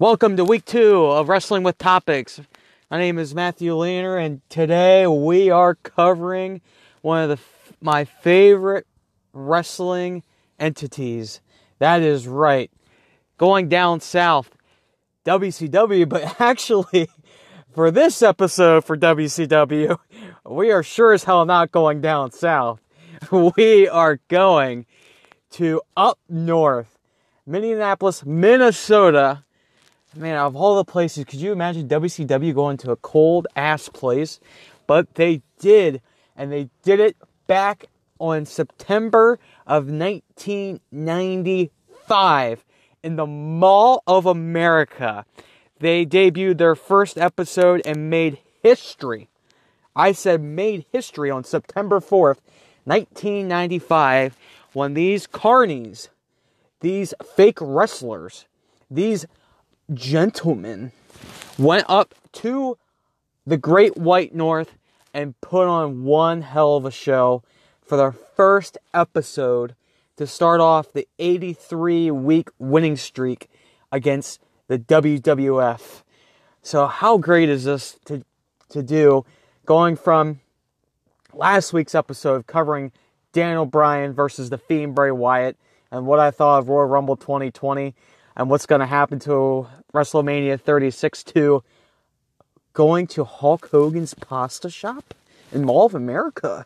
Welcome to week two of Wrestling with Topics. My name is Matthew Leaner, and today we are covering one of the my favorite wrestling entities. That is right, going down south, WCW. But actually, for this episode for WCW, we are sure as hell not going down south. We are going to up north, Minneapolis, Minnesota man, of all the places, could you imagine WCW going to a cold ass place? But they did, and they did it back on September of 1995 in the Mall of America. They debuted their first episode and made history. I said made history on September 4th, 1995, when these carnies, these fake wrestlers, these gentlemen went up to the Great White North and put on one hell of a show for their first episode to start off the 83 week winning streak against the WWF. So how great is this to to do going from last week's episode covering Daniel Bryan versus the Fiend Bray Wyatt and what I thought of Royal Rumble 2020 and what's going to happen to WrestleMania 36 to going to Hulk Hogan's pasta shop in Mall of America.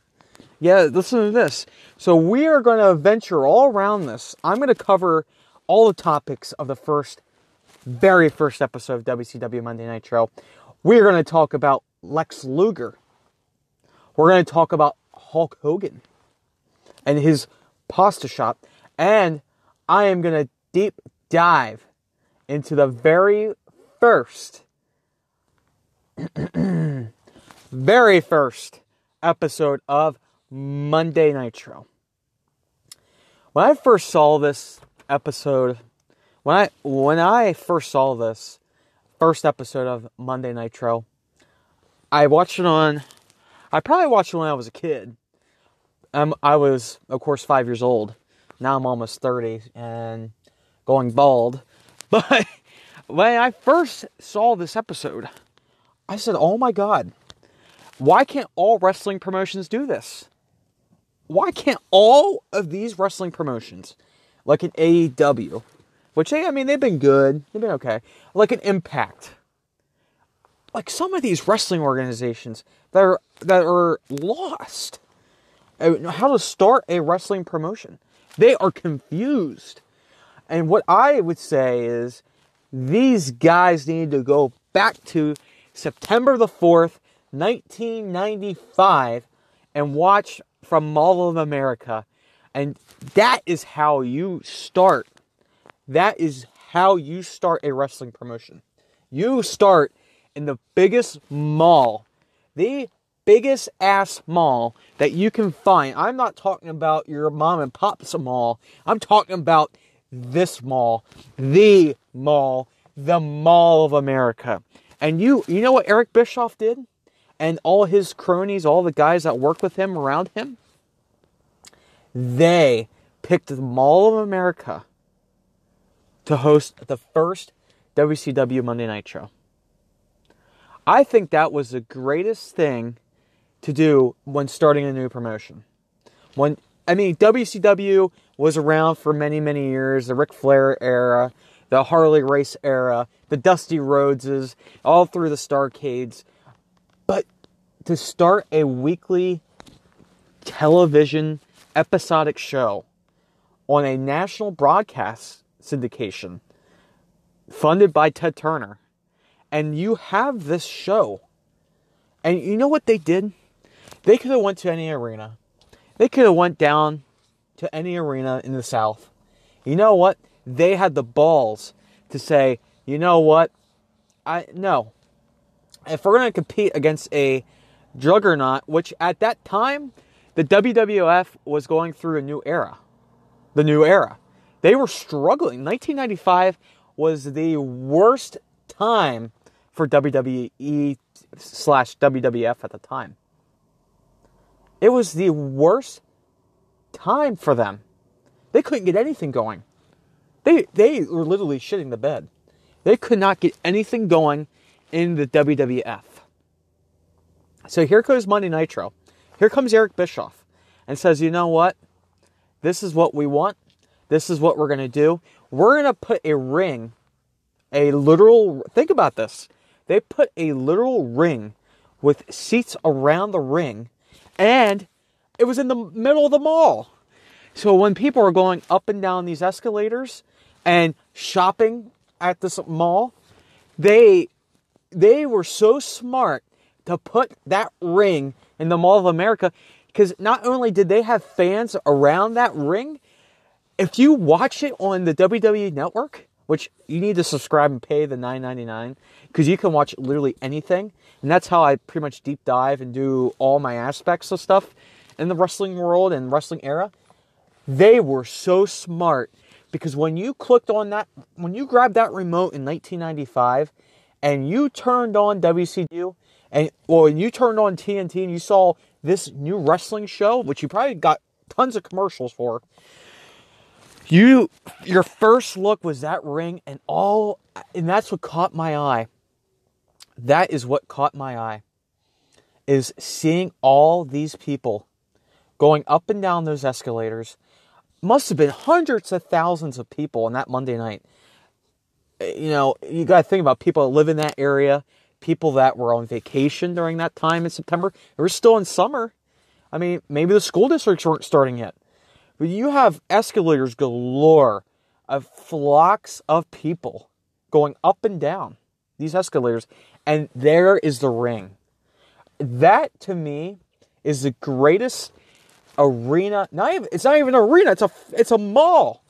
Yeah, listen to this. So we are going to venture all around this. I'm going to cover all the topics of the first, very first episode of WCW Monday Night Nitro. We're going to talk about Lex Luger. We're going to talk about Hulk Hogan and his pasta shop. And I am going to deep dive into the very first, very first episode of Monday Nitro. When I first saw this episode, when I when I first saw this first episode of Monday Nitro, I watched it on. I probably watched it when I was a kid. Um, I was, of course, five years old. Now I'm almost thirty, and going bald. But when I first saw this episode, I said, oh my God, why can't all wrestling promotions do this? Why can't all of these wrestling promotions, like an AEW, which, hey, I mean, they've been good, they've been okay, like an Impact, like some of these wrestling organizations that are, that are lost uh, how to start a wrestling promotion. They are confused and what I would say is these guys need to go back to September the 4th, 1995, and watch from Mall of America. And that is how you start. That is how you start a wrestling promotion. You start in the biggest mall, the biggest ass mall that you can find. I'm not talking about your mom and pop's mall. I'm talking about this mall, the mall, the Mall of America. And you, you know what Eric Bischoff did? And all his cronies, all the guys that work with him around him? They picked the Mall of America to host the first WCW Monday Night Show. I think that was the greatest thing to do when starting a new promotion. When I mean WCW was around for many, many years. The Ric Flair era, the Harley Race era, the Dusty Rhodeses, all through the Starcades. But to start a weekly television episodic show on a national broadcast syndication funded by Ted Turner, and you have this show, and you know what they did? They could have went to any arena. They could have went down to any arena in the South. You know what? They had the balls to say, you know what? I no. If we're going to compete against a juggernaut, which at that time the WWF was going through a new era, the new era. They were struggling. 1995 was the worst time for WWE slash WWF at the time. It was the worst time for them. They couldn't get anything going. They they were literally shitting the bed. They could not get anything going in the WWF. So here goes Monday Nitro. Here comes Eric Bischoff and says, you know what? This is what we want. This is what we're going to do. We're going to put a ring, a literal, think about this. They put a literal ring with seats around the ring, and it was in the middle of the mall. So when people are going up and down these escalators and shopping at this mall, they they were so smart to put that ring in the Mall of America because not only did they have fans around that ring, if you watch it on the WWE network, which you need to subscribe and pay the $9.99 because you can watch literally anything. And that's how I pretty much deep dive and do all my aspects of stuff in the wrestling world and wrestling era. They were so smart because when you clicked on that, when you grabbed that remote in 1995 and you turned on WCW, and when you turned on TNT and you saw this new wrestling show, which you probably got tons of commercials for, you your first look was that ring and all and that's what caught my eye. That is what caught my eye. Is seeing all these people going up and down those escalators. Must have been hundreds of thousands of people on that Monday night. Eh, you know, you got to think about people that live in that area people that were on vacation during that time in September. It was still in summer. I mean, maybe the school districts weren't starting yet. But you have escalators galore of flocks of people going up and down these escalators, and there is the ring. That to me is the greatest arena. Not even it's not even an arena. It's a it's a mall.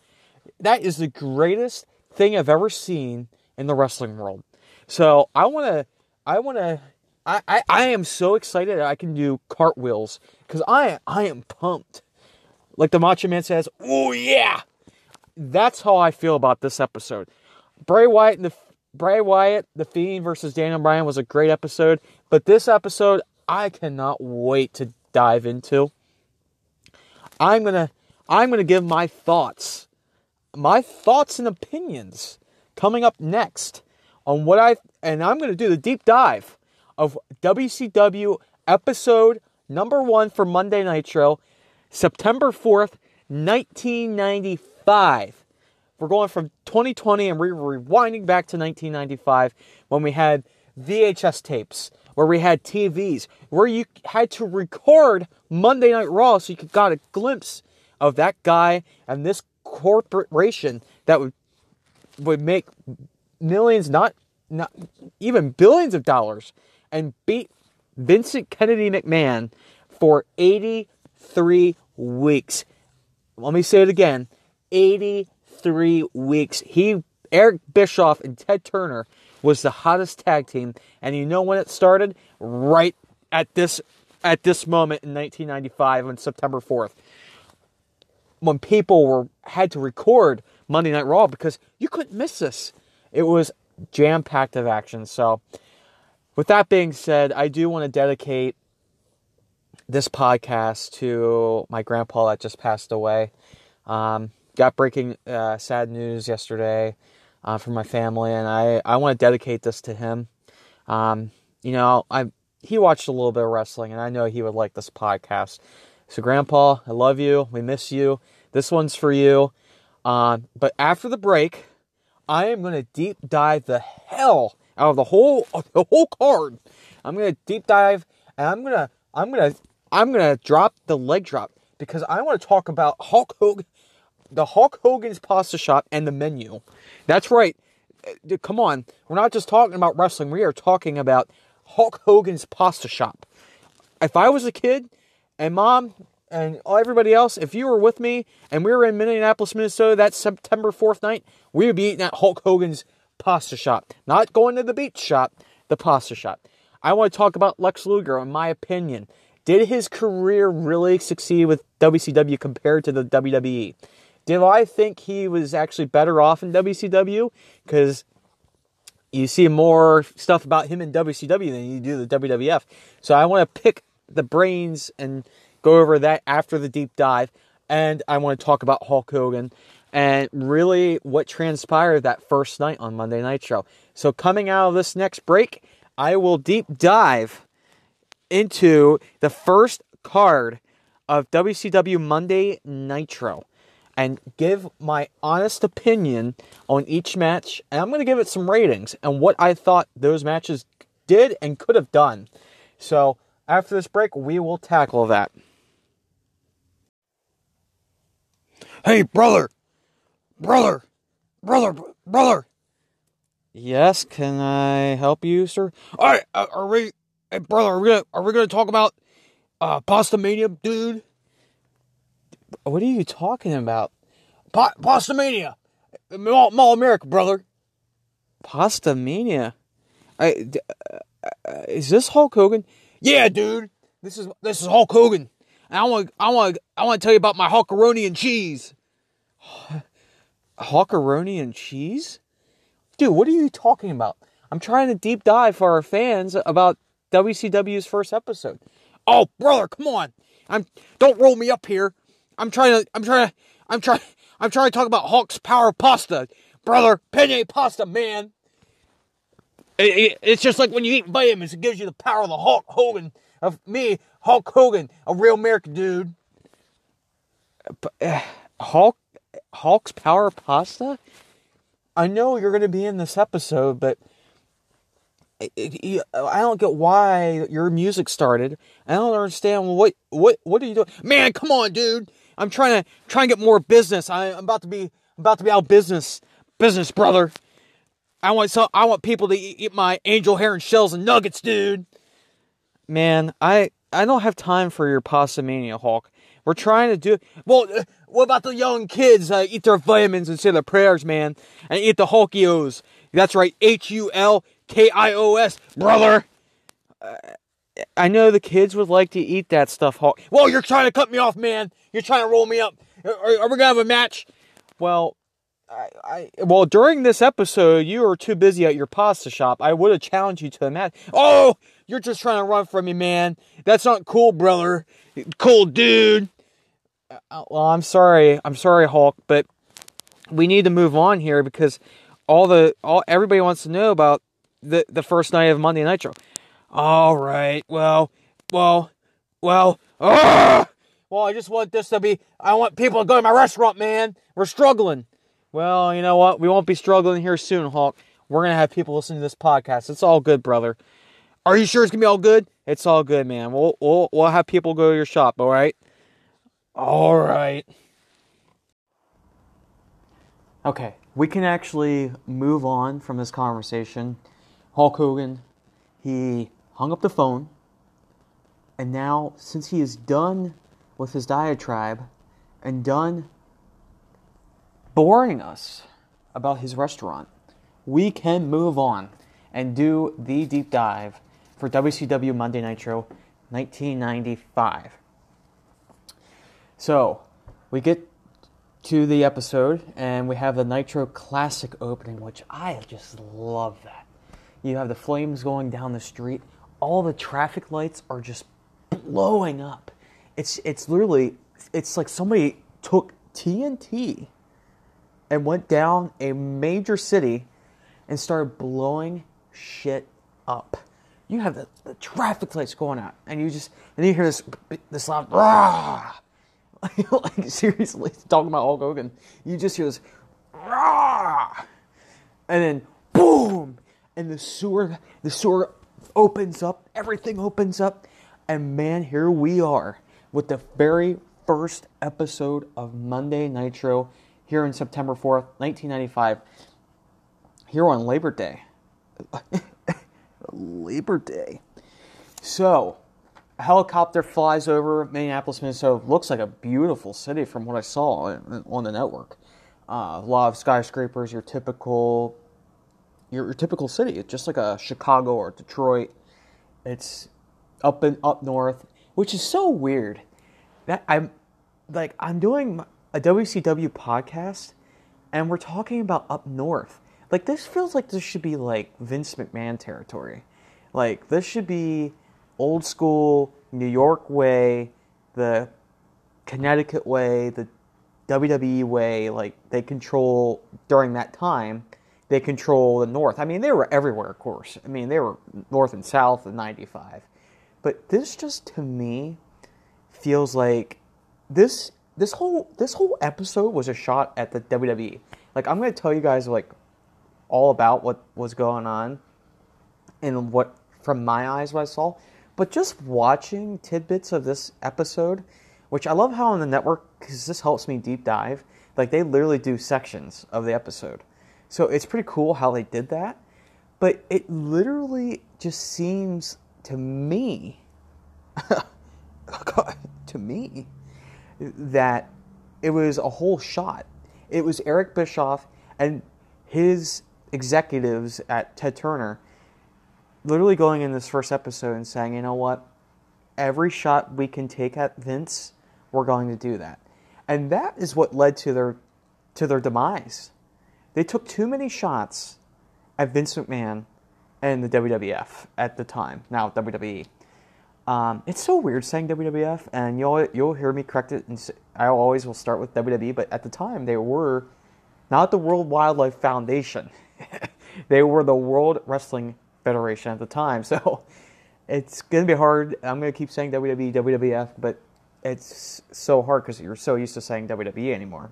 That is the greatest thing I've ever seen in the wrestling world. So I want to I want to. I, I, I am so excited I can do cartwheels because I I am pumped. Like the Macho Man says, "Oh yeah!" That's how I feel about this episode. Bray Wyatt and the Bray Wyatt, the Fiend versus Daniel Bryan was a great episode, but this episode I cannot wait to dive into. I'm gonna I'm gonna give my thoughts, my thoughts and opinions coming up next on what I and I'm going to do the deep dive of WCW episode number 1 for Monday Nitro, September 4th, 1995. We're going from 2020 and we're rewinding back to 1995 when we had VHS tapes, where we had TVs, where you had to record Monday Night Raw so you could got a glimpse of that guy and this corporation that would would make millions, not not even billions of dollars, and beat Vincent Kennedy McMahon for 83 weeks. Let me say it again 83 weeks. He, Eric Bischoff, and Ted Turner was the hottest tag team. And you know when it started? Right at this at this moment in 1995 on September 4th. When people were had to record Monday Night Raw because you couldn't miss this. It was jam packed of action. So, with that being said, I do want to dedicate this podcast to my grandpa that just passed away. Um, got breaking uh, sad news yesterday uh, from my family, and I, I want to dedicate this to him. Um, you know, I he watched a little bit of wrestling, and I know he would like this podcast. So, Grandpa, I love you. We miss you. This one's for you. Um, but after the break, I am going to deep dive the hell out of the whole the whole card. I'm going to deep dive and I'm to I'm to I'm going to drop the leg drop because I want to talk about Hulk Hogan the Hulk Hogan's pasta shop and the menu. That's right. Uh, come on. We're not just talking about wrestling. We are talking about Hulk Hogan's pasta shop. If I was a kid and mom and everybody else, if you were with me and we were in Minneapolis, Minnesota that September 4th night, we would be eating at Hulk Hogan's pasta shop. Not going to the beach shop, the pasta shop. I want to talk about Lex Luger, in my opinion. Did his career really succeed with WCW compared to the WWE? Did I think he was actually better off in WCW? Because you see more stuff about him in WCW than you do the WWF. So I want to pick the brains and go over that after the deep dive. And I want to talk about Hulk Hogan and really what transpired that first night on Monday Night Show. So, coming out of this next break, I will deep dive into the first card of WCW Monday Nitro and give my honest opinion on each match. And I'm going to give it some ratings and what I thought those matches did and could have done. So, after this break, we will tackle that. Hey, brother! Brother! Brother! Brother! Yes, can I help you, sir? All right, uh, are we, hey, brother? Are we gonna are we gonna talk about uh, Pasta Mania, dude? What are you talking about? Pa- Pasta Mania, Mall, Mall America, brother. Pasta Mania. I, uh, uh, is this Hulk Hogan? Yeah, dude. This is this is Hulk Hogan. And I want I want I want to tell you about my Hulkaroni and cheese. Hulkaroni and cheese? Dude, what are you talking about? I'm trying to deep dive for our fans about WCW's first episode. Oh, brother, come on. I'm don't roll me up here. I'm trying to I'm trying to I'm trying I'm trying to talk about Hulk's power pasta. Brother, penne pasta, man. It, it, it's just like when you eat vitamins, it gives you the power of the Hulk Hogan, of me, Hulk Hogan, a real American dude. Uh, Hulk Hulk's power pasta? I know you're going to be in this episode, but I don't get why your music started. I don't understand what what what are you doing? Man, come on, dude. I'm trying to try and get more business. I, am about to be about to be out business, business brother. I want so I want people to eat, eat my angel hair and shells and nuggets, dude. Man, I I don't have time for your pasta mania, Hulk. We're trying to do well. Uh, what about the young kids? Uh, eat their vitamins and say their prayers, man, and eat the Hulkios. That's right, H U L K I O S, brother. Uh, I know the kids would like to eat that stuff, Hulk. Well, you're trying to cut me off, man. You're trying to roll me up. Are, are we gonna have a match? Well, I, I, well during this episode, you were too busy at your pasta shop. I would have challenged you to a match. Oh, you're just trying to run from me, man. That's not cool, brother. Cool, dude. Uh, well, I'm sorry. I'm sorry, Hulk, but we need to move on here because all the all everybody wants to know about the the first night of Monday Nitro. All right. Well, well, well. Ah! Well, I just want this to be. I want people to go to my restaurant, man. We're struggling. Well, you know what? We won't be struggling here soon, Hulk. We're gonna have people listen to this podcast. It's all good, brother. Are you sure it's gonna be all good? It's all good, man. We'll we'll we'll have people go to your shop. All right. All right. Okay, we can actually move on from this conversation. Hulk Hogan, he hung up the phone, and now, since he is done with his diatribe and done boring us about his restaurant, we can move on and do the deep dive for WCW Monday Nitro 1995. So, we get to the episode and we have the Nitro Classic opening, which I just love that. You have the flames going down the street, all the traffic lights are just blowing up. It's it's literally it's like somebody took TNT and went down a major city and started blowing shit up. You have the, the traffic lights going out, and you just and you hear this this loud rah. like seriously, talking about Hulk Hogan, you just hear this rah, and then boom, and the sewer the sewer opens up, everything opens up, and man, here we are with the very first episode of Monday Nitro here on September 4th, 1995, here on Labor Day. Labor Day. So, a helicopter flies over Minneapolis, Minnesota. Looks like a beautiful city from what I saw on the network. Uh, a lot of skyscrapers, your typical, your, your typical city. It's just like a Chicago or Detroit. It's up and up north, which is so weird. That I'm like I'm doing a WCW podcast, and we're talking about up north. Like this feels like this should be like Vince McMahon territory. Like this should be old school New York way, the Connecticut way, the WWE way, like they control during that time, they control the North. I mean, they were everywhere, of course. I mean, they were North and South in '95, but this just to me feels like this this whole this whole episode was a shot at the WWE. Like I'm going to tell you guys like all about what was going on and what from my eyes what I saw, but just watching tidbits of this episode, which I love how on the network cuz this helps me deep dive, like they literally do sections of the episode. So it's pretty cool how they did that, but it literally just seems to me oh to me that it was a whole shot. It was Eric Bischoff and his executives at Ted Turner literally going in this first episode and saying, you know what? Every shot we can take at Vince, we're going to do that. And that is what led to their to their demise. They took too many shots at Vince McMahon and the WWF at the time, now WWE. Um, it's so weird saying WWF, and you'll you'll hear me correct it. And I always will start with WWE, but at the time they were not the World Wildlife Foundation; they were the World Wrestling Federation at the time. So it's gonna be hard. I'm gonna keep saying WWE, WWF, but it's so hard because you're so used to saying WWE anymore.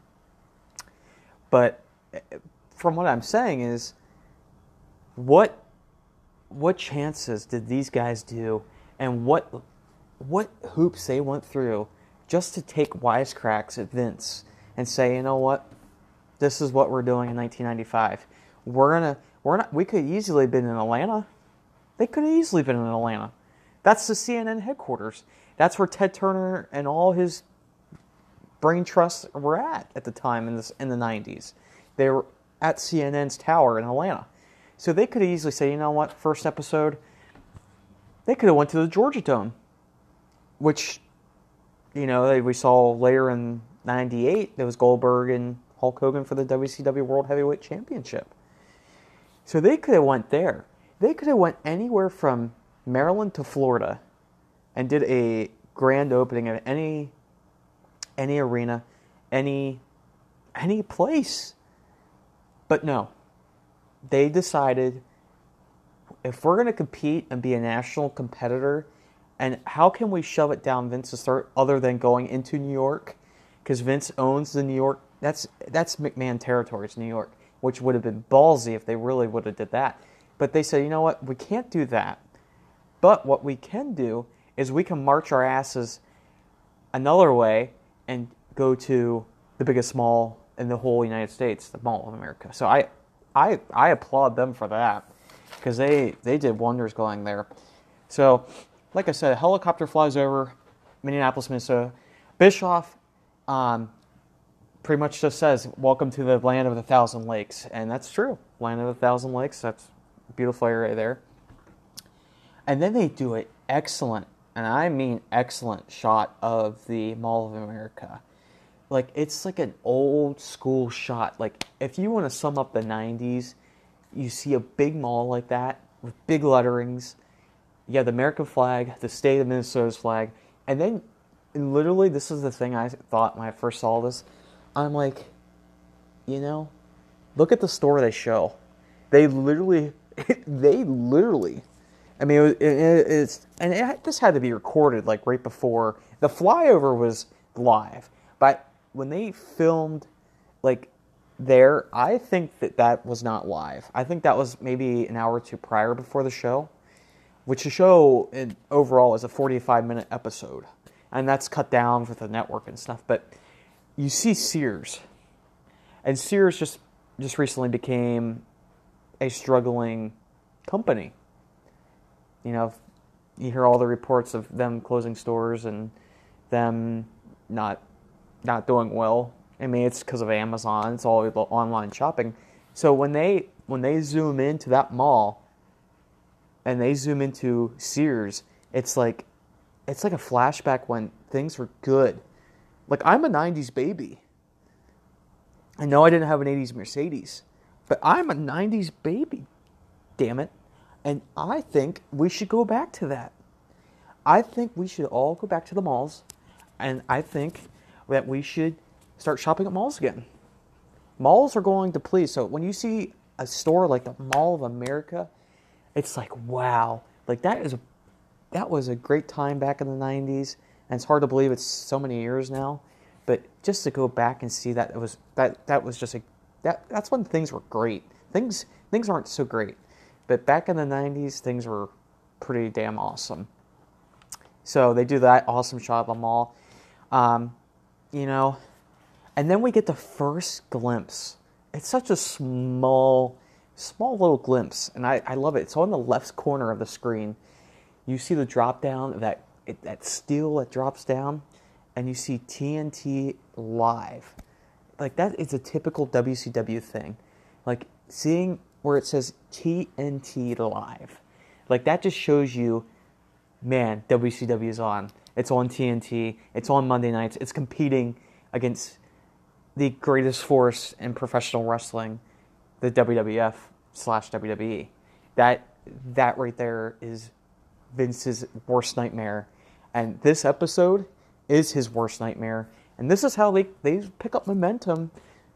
But eh, from what I'm saying is, what what chances did these guys do? and what what hoops they went through just to take wisecracks at Vince and say, you know what, this is what we're doing in 1995. We're gonna we're not we could easily have been in Atlanta. They could have easily been in Atlanta. That's the CNN headquarters. That's where Ted Turner and all his brain trusts were at at the time in this in the 90s. They were at CNN's tower in Atlanta. So they could easily say, you know what, first episode, they could have went to the Georgia Dome, which, you know, we saw later in '98. There was Goldberg and Hulk Hogan for the WCW World Heavyweight Championship. So they could have went there. They could have went anywhere from Maryland to Florida, and did a grand opening of any any arena, any any place. But no, they decided if we're going to compete and be a national competitor, and how can we shove it down Vince's throat other than going into New York? Because Vince owns the New York. That's that's McMahon territory. It's New York, which would have been ballsy if they really would have did that. But they said, you know what? We can't do that. But what we can do is we can march our asses another way and go to the biggest mall in the whole United States, the Mall of America. So I, I, I applaud them for that because they they did wonders going there. So, like I said, a helicopter flies over Minneapolis, Minnesota. Bischoff um, pretty much just says, "Welcome to the land of the thousand lakes," and that's true. Land of the thousand lakes. That's beautiful area there. And then they do an excellent, and I mean excellent, shot of the Mall of America. Like it's like an old school shot. Like if you want to sum up the '90s you see a big mall like that with big letterings. You have the American flag, the state of Minnesota's flag, and then and literally this is the thing I thought when I first saw this. I'm like, you know, look at the store they show. They literally, they literally. I mean, it, it, it's and it, this had to be recorded like right before the flyover was live, but when they filmed like there, I think that that was not live. I think that was maybe an hour or two prior before the show, which the show in, overall is a 45 minute episode. And that's cut down for the network and stuff. But you see Sears. And Sears just, just recently became a struggling company. You know, you hear all the reports of them closing stores and them not not doing well I mean, it's because of Amazon. It's all the online shopping. So when they when they zoom into that mall, and they zoom into Sears, it's like it's like a flashback when things were good. Like I'm a '90s baby. I know I didn't have an '80s Mercedes, but I'm a '90s baby. Damn it! And I think we should go back to that. I think we should all go back to the malls, and I think that we should start shopping at malls again. Malls are going to please. So when you see a store like the Mall of America, it's like wow, like that is a that was a great time back in the 90s and it's hard to believe it's so many years now. But just to go back and see that it was that that was just a that that's when things were great. Things things aren't so great. But back in the 90s things were pretty damn awesome. So they do that awesome shot of the mall. Um, you know and then we get the first glimpse it's such a small small little glimpse and i, I love it it's on the left corner of the screen you see the drop down that that steel that drops down, and you see TNT live. Like that is a typical WCW thing. Like seeing where it says TNT live, like that just shows you, man, WCW is on. It's on TNT. It's on Monday nights. It's competing against the greatest force in professional wrestling, the WWF slash WWE. That that right there is Vince's worst nightmare. And this episode is his worst nightmare. And this is how they, they pick up momentum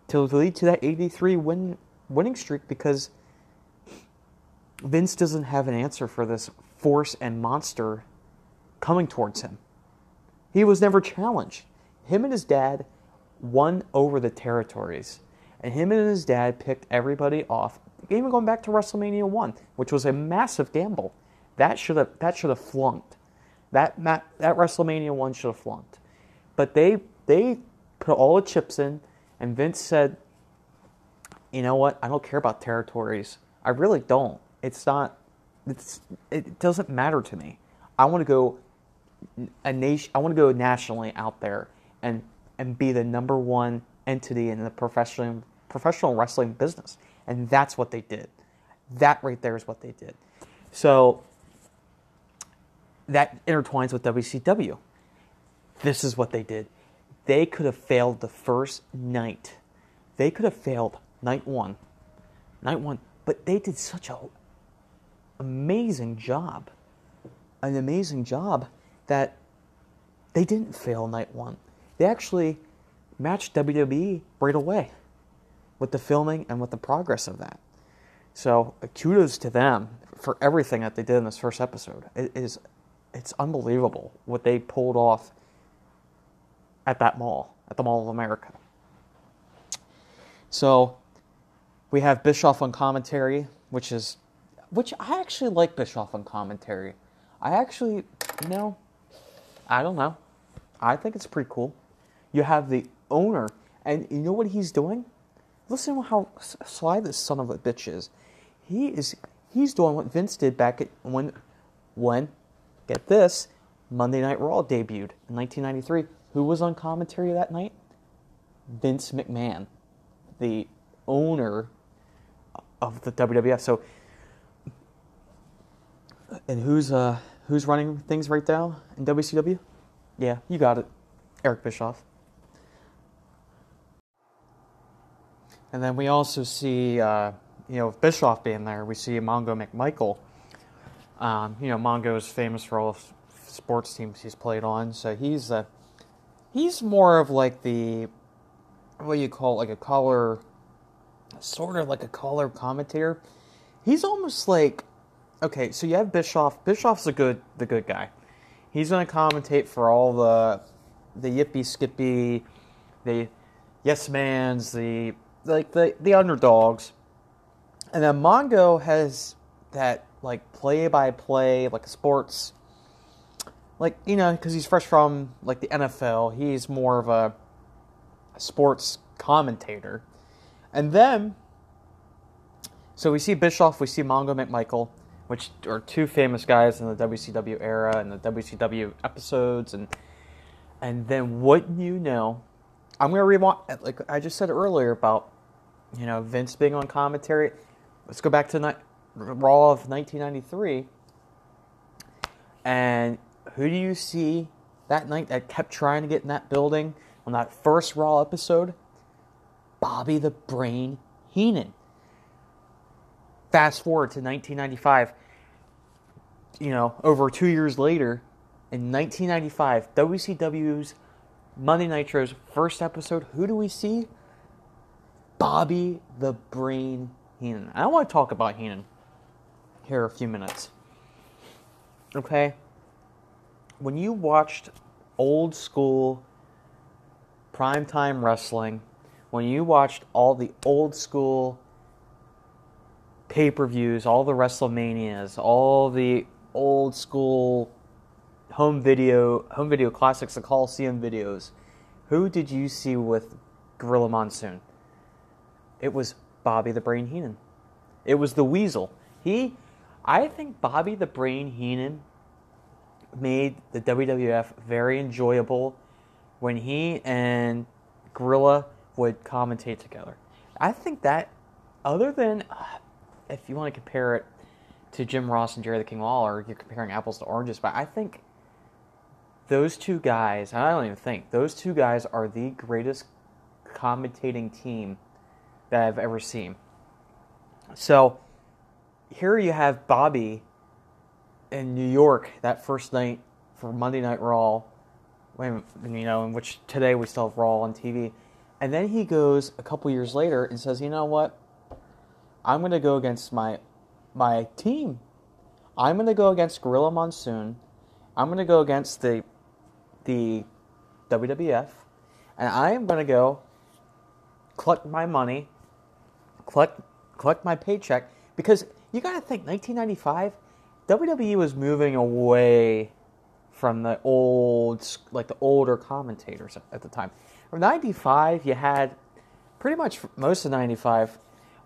to lead to that 83 win winning streak because Vince doesn't have an answer for this force and monster coming towards him. He was never challenged. Him and his dad won over the territories. And him and his dad picked everybody off, even going back to WrestleMania 1, which was a massive gamble. That should have that should have flunked. That, that WrestleMania one should have flunked. But they they put all the chips in, and Vince said, "You know what? I don't care about territories. I really don't. It's not. It's it doesn't matter to me. I want to go a nation. I want to go nationally out there and and be the number one entity in the professional professional wrestling business. And that's what they did. That right there is what they did. So that intertwines with WCW. This is what they did. They could have failed the first night. They could have failed night one. Night one. But they did such a amazing job. An amazing job that they didn't fail night one. They actually matched WWE right away with the filming and with the progress of that. So uh, kudos to them for everything that they did in this first episode. It is it's unbelievable what they pulled off at that mall, at the Mall of America. So we have Bischoff on commentary, which is which I actually like Bischoff on commentary. I actually, you know, I don't know. I think it's pretty cool. You have the owner, and you know what he's doing? Listen to how sly this son of a bitch is. He is he's doing what Vince did back at when when get this, Monday Night Raw debuted in 1993. Who was on commentary that night? Vince McMahon, the owner of the WWF. So, and who's uh who's running things right now in WCW? Yeah, you got it, Eric Bischoff. And then we also see, uh, you know, Bischoff being there, we see Mongo McMichael um, you know, Mongo is famous for all the sports teams he's played on, so he's a, he's more of like the what do you call it, like a color, sort of like a color commentator. He's almost like okay, so you have Bischoff. Bischoff's a good the good guy. He's going to commentate for all the the yippee skippy, the yes mans, the like the the underdogs, and then Mongo has that like play by play, like sports, like you know, because he's fresh from like the NFL, he's more of a sports commentator, and then so we see Bischoff, we see Mongo McMichael, which are two famous guys in the WCW era and the WCW episodes, and and then wouldn't you know, I'm gonna rewind. Like I just said earlier about you know Vince being on commentary. Let's go back to night Raw of 1993. And who do you see that night that kept trying to get in that building on that first Raw episode? Bobby the Brain Heenan. Fast forward to 1995. You know, over two years later, in 1995, WCW's Monday Nitro's first episode, who do we see? Bobby the Brain Heenan. I want to talk about Heenan here a few minutes. Okay? When you watched old school primetime wrestling, when you watched all the old school pay per views, all the WrestleManias, all the old school home video home video classics, the Coliseum videos, who did you see with Gorilla Monsoon? It was Bobby the Brain Heenan. It was the Weasel. He, I think Bobby the Brain Heenan made the WWF very enjoyable when he and Gorilla would commentate together. I think that, other than, if you want to compare it to Jim Ross and Jerry the King Lawler, you're comparing apples to oranges, but I think those two guys, I don't even think, those two guys are the greatest commentating team that I've ever seen. So here you have Bobby in New York that first night for Monday Night Raw, when you know, in which today we still have Raw on TV, and then he goes a couple years later and says, "You know what? I'm going to go against my my team. I'm going to go against Gorilla Monsoon. I'm going to go against the the WWF, and I am going to go collect my money, collect collect my paycheck because you got to think 1995 WWE was moving away from the old like the older commentators at the time. From 95 you had pretty much most of 95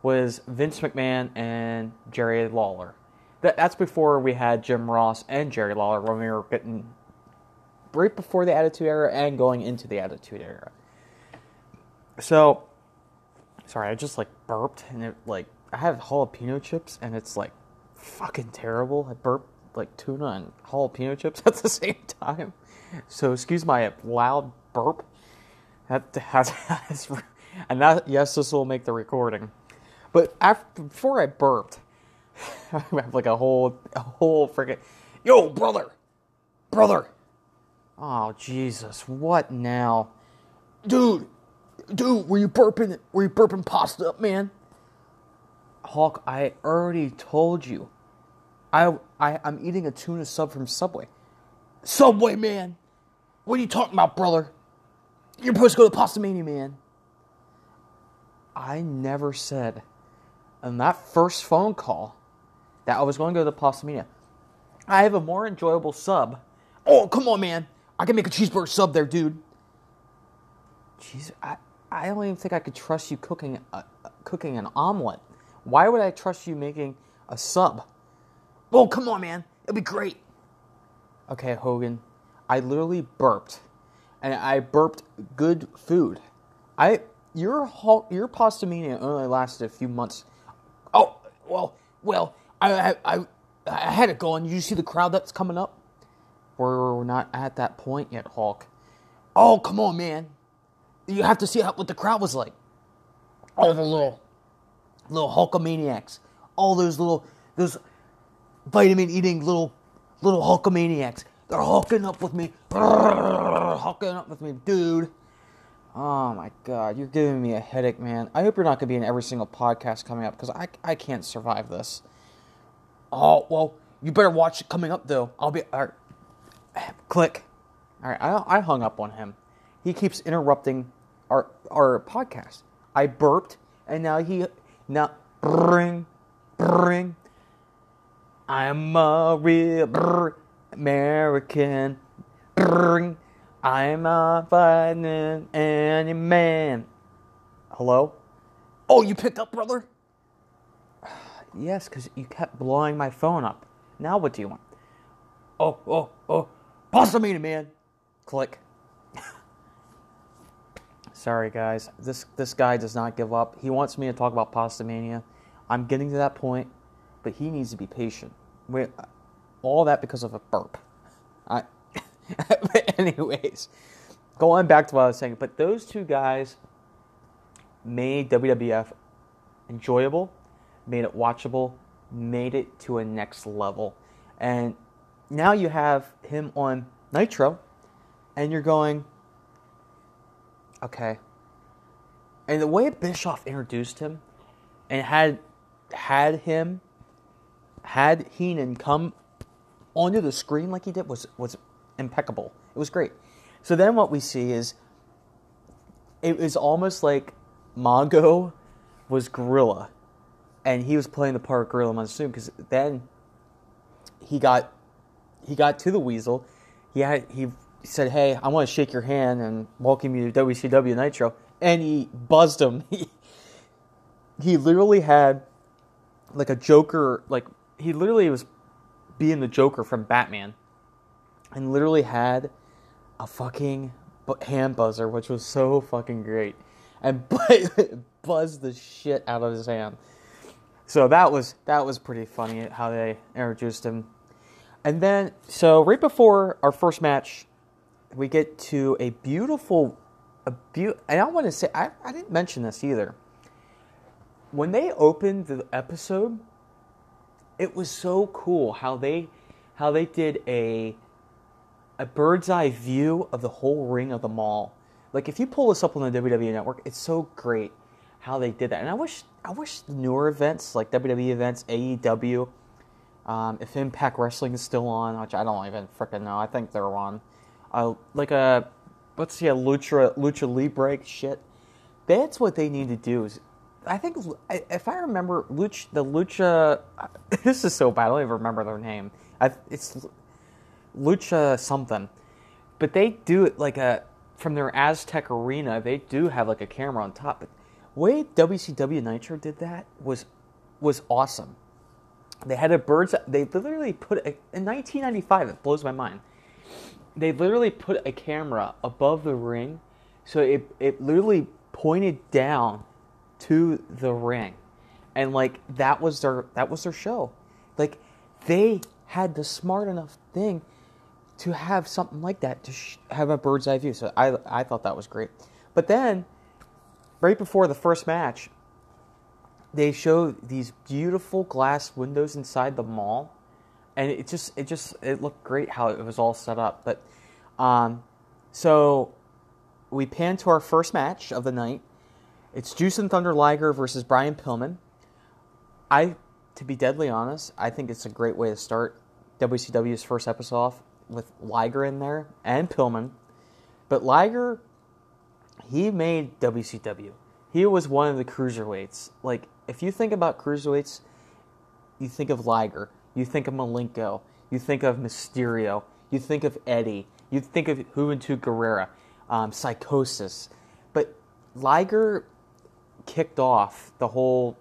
was Vince McMahon and Jerry Lawler. That, that's before we had Jim Ross and Jerry Lawler when we were getting right before the Attitude Era and going into the Attitude Era. So, sorry, I just like burped and it like I have jalapeno chips and it's like fucking terrible. I burped like tuna and jalapeno chips at the same time. So excuse my loud burp. That has, and that yes, this will make the recording. But after before I burped, I have like a whole a whole freaking yo brother, brother. Oh Jesus, what now, dude? Dude, were you burping? Were you burping pasta up, man? Hulk, I already told you. I, I I'm eating a tuna sub from Subway. Subway, man. What are you talking about, brother? You're supposed to go to Pasta Mania, man. I never said in that first phone call that I was going to go to Pasta Mania. I have a more enjoyable sub. Oh, come on, man. I can make a cheeseburger sub there, dude. Jeez, I, I don't even think I could trust you cooking a, cooking an omelet. Why would I trust you making a sub? Oh, come on, man. It'll be great. Okay, Hogan. I literally burped. And I burped good food. I your your pasta mania only lasted a few months. Well, well, I I I had it going. You see the crowd that's coming up? We're not at that point yet, Hulk. Oh, come on, man. You have to see how, what the crowd was like. All the little little Hulkamaniacs. All those little those vitamin eating little little Hulkamaniacs. They're hulking up with me. Hulking up with me, dude. Oh my god, you're giving me a headache, man. I hope you're not going to be in every single podcast coming up because I, I can't survive this. Oh, well, you better watch it coming up, though. I'll be. All right. Click. All right, I, I hung up on him. He keeps interrupting our our podcast. I burped, and now he now bring bring. I'm a real brr, American. Bring. I'm not fighting any man. Hello? Oh, you picked up, brother? yes, because you kept blowing my phone up. Now what do you want? Oh, oh, oh. Pasta Mania, man. Click. Sorry, guys. This this guy does not give up. He wants me to talk about Pasta Mania. I'm getting to that point, but he needs to be patient. Wait, uh, all that because of a burp. I anyways, going back to what I was saying, but those two guys made WWF enjoyable, made it watchable, made it to a next level. And now you have him on Nitro, and you're going, Okay. And the way Bischoff introduced him and had had him had Heenan come onto the screen like he did was was impeccable. It was great. So then what we see is it was almost like Mongo was Gorilla, and he was playing the part of Gorilla Monsoon because then he got he got to the Weasel. He had he said, "Hey, I want to shake your hand and welcome you to WCW Nitro," and he buzzed him. He he literally had like a Joker, like he literally was being the Joker from Batman, and literally had a fucking hand buzzer, which was so fucking great, and bu- buzzed the shit out of his hand. So that was that was pretty funny how they introduced him, and then so right before our first match, we get to a beautiful, a beau- And I want to say I, I didn't mention this either. When they opened the episode, it was so cool how they how they did a a bird's eye view of the whole ring of the mall. Like if you pull this up on the WWE network, it's so great how they did that. And I wish I wish the newer events like WWE events, AEW, um, if Impact Wrestling is still on, which I don't even freaking know. I think they're on. Uh, like a let's see a lucha lucha libre shit. That's what they need to do. Is I think if I remember lucha the lucha. This is so bad. I don't even remember their name. I, it's lucha something, but they do it like a from their Aztec arena. They do have like a camera on top. But way WCW Nitro did that was was awesome. They had a birds. They literally put a, in 1995. It blows my mind. They literally put a camera above the ring, so it it literally pointed down to the ring, and like that was their that was their show. Like they had the smart enough thing to have something like that to sh- have a bird's eye view. So I I thought that was great. But then, right before the first match, they show these beautiful glass windows inside the mall, and it just it just it looked great how it was all set up. But um, so we pan to our first match of the night. It's Jushin Thunder Liger versus Brian Pillman. I, to be deadly honest, I think it's a great way to start WCW's first episode off with Liger in there and Pillman. But Liger, he made WCW. He was one of the cruiserweights. Like, if you think about cruiserweights, you think of Liger, you think of Malenko, you think of Mysterio, you think of Eddie, you think of Juventud Guerrera, um, Psychosis. But Liger kicked off the whole.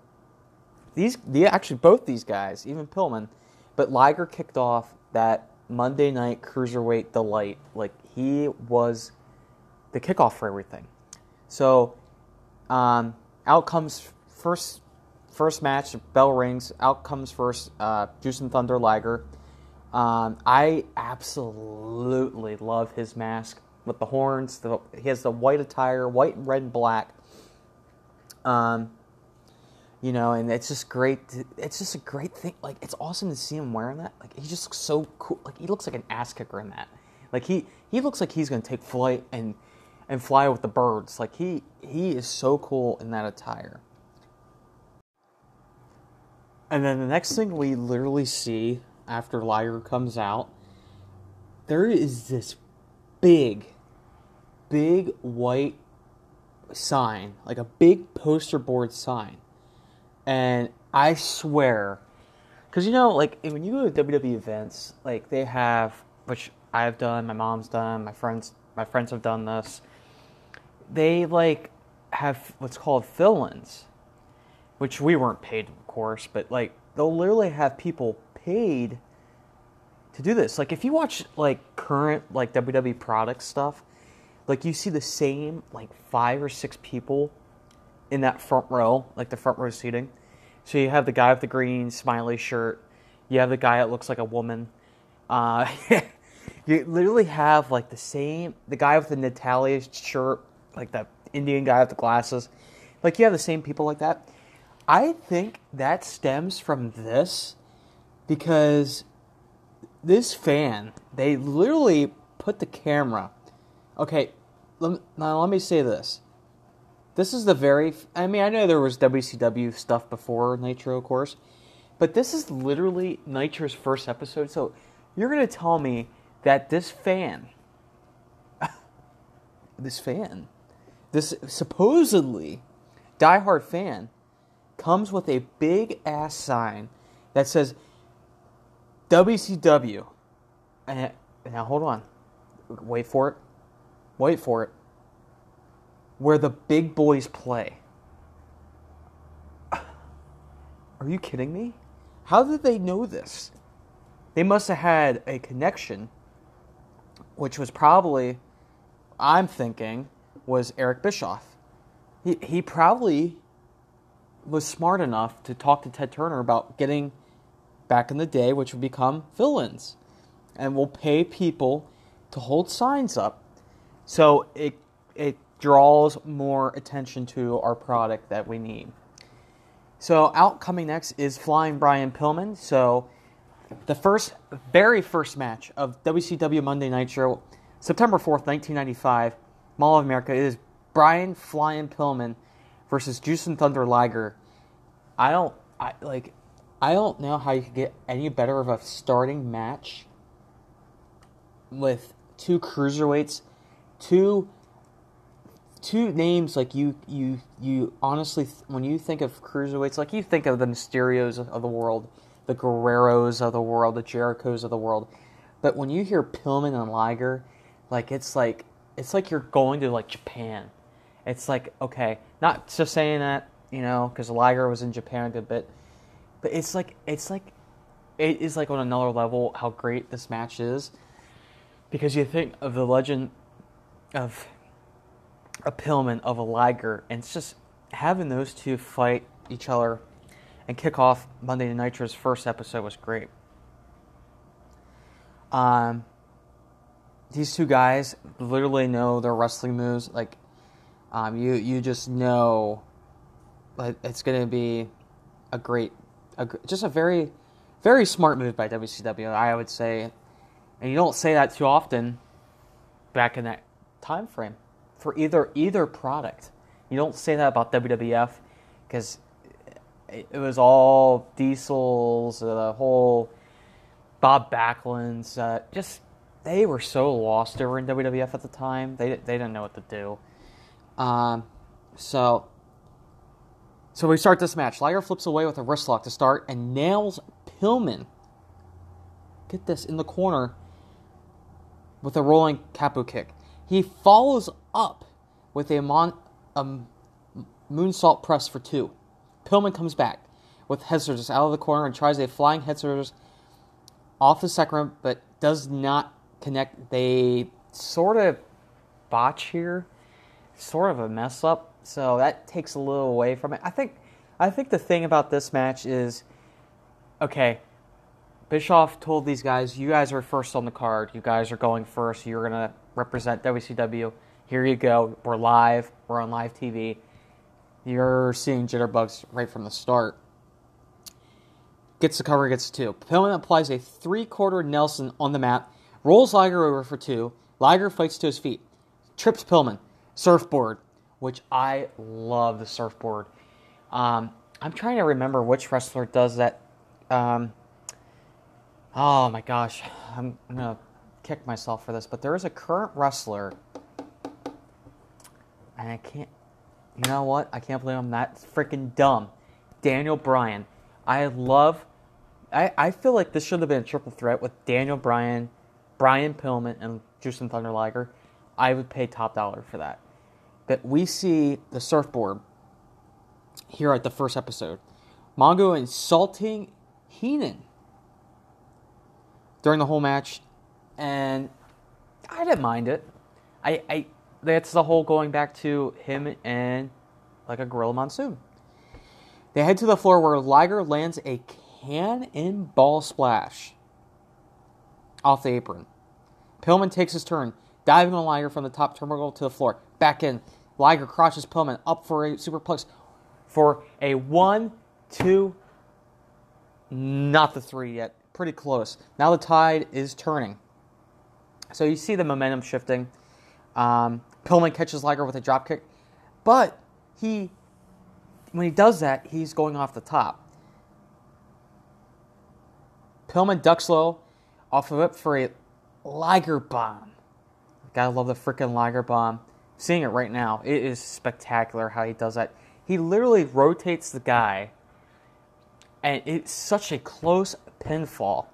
These, the actually both these guys, even Pillman, but Liger kicked off that Monday night cruiserweight delight. Like he was the kickoff for everything. So, um, out comes first first match. Bell rings. Out comes first. Uh, Jushin Thunder Liger. Um, I absolutely love his mask with the horns. The, he has the white attire, white, red, and black. Um, you know, and it's just great. To, it's just a great thing. Like, it's awesome to see him wearing that. Like, he just looks so cool. Like, he looks like an ass kicker in that. Like, he he looks like he's gonna take flight and and fly with the birds. Like, he he is so cool in that attire. And then the next thing we literally see after Liger comes out, there is this big, big white sign, like a big poster board sign. And I swear, because you know, like when you go to WWE events, like they have, which I've done, my mom's done, my friends, my friends have done this. They like have what's called fill-ins, which we weren't paid, of course, but like they'll literally have people paid to do this. Like if you watch like current like WWE product stuff, like you see the same like five or six people in that front row, like the front row seating. So you have the guy with the green smiley shirt. You have the guy that looks like a woman. Uh, you literally have like the same the guy with the Natalia shirt, like the Indian guy with the glasses. Like you have the same people like that. I think that stems from this because this fan, they literally put the camera. Okay, let now let me say this. This is the very. I mean, I know there was WCW stuff before Nitro, of course, but this is literally Nitro's first episode. So you're gonna tell me that this fan, this fan, this supposedly diehard fan, comes with a big ass sign that says WCW. And now hold on, wait for it, wait for it. Where the big boys play. Are you kidding me? How did they know this? They must have had a connection, which was probably, I'm thinking, was Eric Bischoff. He, he probably was smart enough to talk to Ted Turner about getting back in the day, which would become villains. And we'll pay people to hold signs up so it, it draws more attention to our product that we need. So out coming next is Flying Brian Pillman. So the first, very first match of WCW Monday Night Show, September 4th, 1995, Mall of America, is Brian Flying Pillman versus Jushin Thunder Liger. I don't, I like, I don't know how you could get any better of a starting match with two cruiserweights, two two names like you you you honestly when you think of cruiserweights like you think of the Mysterios of the world, the Guerreros of the world, the Jerichos of the world, but when you hear Pillman and Liger, like it's like it's like you're going to like Japan. It's like okay, not just saying that you know because Liger was in Japan a good bit, but it's like it's like it is like on another level how great this match is because you think of the legend of a Pillman of a Liger, and it's just having those two fight each other and kick off Monday Night Nitro's first episode was great. Um, these two guys literally know their wrestling moves. Like, um, you you just know, like it's gonna be a great, a, just a very, very smart move by WCW. I would say, and you don't say that too often. Back in that time frame for either either product. You don't say that about WWF because it was all Diesels, the whole Bob Backlund's. Uh, just they were so lost over in WWF at the time. They they didn't know what to do. Um, so so we start this match. Liger flips away with a wrist lock to start and nails Pillman. Get this in the corner with a rolling capo kick. He follows up with a, mon- a moonsault press for two. Pillman comes back with head scissors out of the corner and tries a flying head scissors off the second, but does not connect. They sort of botch here, sort of a mess up. So that takes a little away from it. I think. I think the thing about this match is, okay, Bischoff told these guys, "You guys are first on the card. You guys are going first. You're gonna represent WCW. Here you go. We're live. We're on live TV. You're seeing jitterbugs right from the start." Gets the cover, gets two. Pillman applies a three-quarter Nelson on the mat, rolls Liger over for two. Liger fights to his feet, trips Pillman, surfboard, which I love the surfboard. Um, I'm trying to remember which wrestler does that. Um, Oh my gosh, I'm, I'm gonna kick myself for this, but there is a current wrestler, and I can't. You know what? I can't believe I'm that freaking dumb. Daniel Bryan. I love. I, I feel like this should have been a triple threat with Daniel Bryan, Brian Pillman, and Jushin Thunder Liger. I would pay top dollar for that. But we see the surfboard here at the first episode. Mongo insulting Heenan during the whole match, and I didn't mind it. I, I that's the whole going back to him and like a gorilla monsoon. They head to the floor where Liger lands a cannonball splash off the apron. Pillman takes his turn, diving on Liger from the top turnbuckle to the floor. Back in, Liger crosses Pillman up for a superplex for a one, two, not the three yet pretty close. Now the tide is turning. So you see the momentum shifting. Um, Pillman catches Liger with a drop kick, but he, when he does that, he's going off the top. Pillman ducks low off of it for a Liger bomb. Gotta love the freaking Liger bomb. Seeing it right now, it is spectacular how he does that. He literally rotates the guy, and it's such a close pinfall.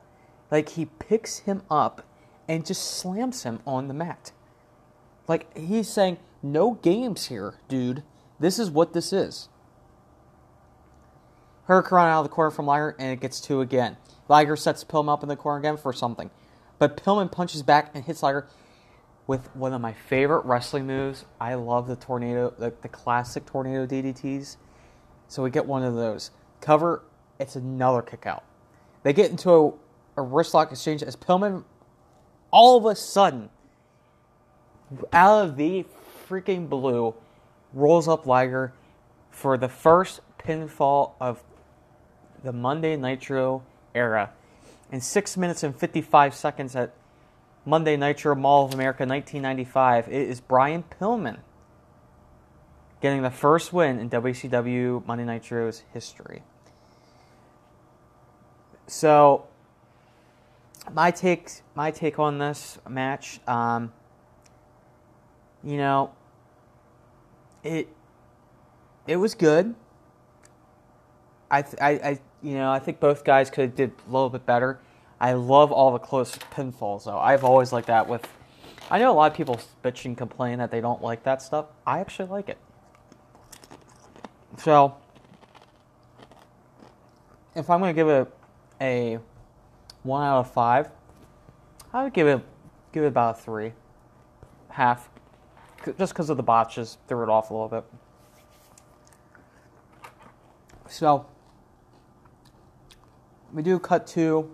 Like he picks him up and just slams him on the mat. Like he's saying, no games here, dude. This is what this is. Hurricane out of the corner from Liger, and it gets two again. Liger sets Pillman up in the corner again for something. But Pillman punches back and hits Liger with one of my favorite wrestling moves. I love the tornado, the, the classic tornado DDTs. So we get one of those. Cover, it's another kick out. They get into a, a wrist lock exchange as Pillman all of a sudden, out of the freaking blue, rolls up Liger for the first pinfall of the Monday Nitro era. In 6 minutes and 55 seconds at Monday Nitro Mall of America 1995, it is Brian Pillman getting the first win in WCW Monday Nitro's history. So, my take, my take on this match, um, you know, it it was good. I, I, I, you know, I think both guys could have did a little bit better. I love all the close pinfalls, though. I've always liked that. With, I know a lot of people bitch and complain that they don't like that stuff. I actually like it. So, if I'm going to give it a one out of five, I would give it give it about a three, half, just because of the botches threw it off a little bit. So we do cut to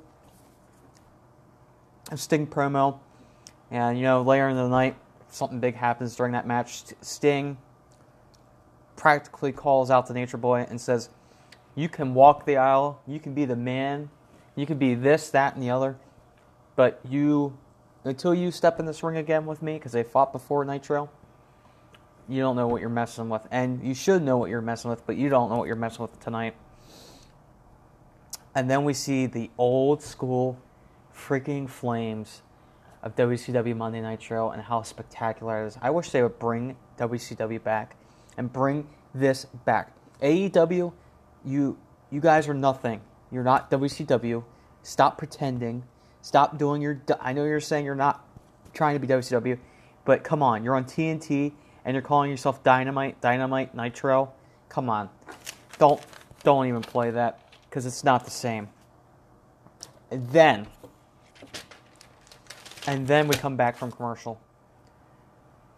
a Sting promo, and you know later in the night something big happens during that match. Sting practically calls out the Nature Boy and says, "You can walk the aisle, you can be the man, you could be this, that, and the other, but you." Until you step in this ring again with me, because they fought before Nitro, you don't know what you're messing with. And you should know what you're messing with, but you don't know what you're messing with tonight. And then we see the old school freaking flames of WCW Monday Nitro and how spectacular it is. I wish they would bring WCW back and bring this back. AEW, you you guys are nothing. You're not WCW. Stop pretending. Stop doing your. I know you're saying you're not trying to be WCW, but come on, you're on TNT and you're calling yourself Dynamite, Dynamite Nitro. Come on, don't don't even play that because it's not the same. And then, and then we come back from commercial.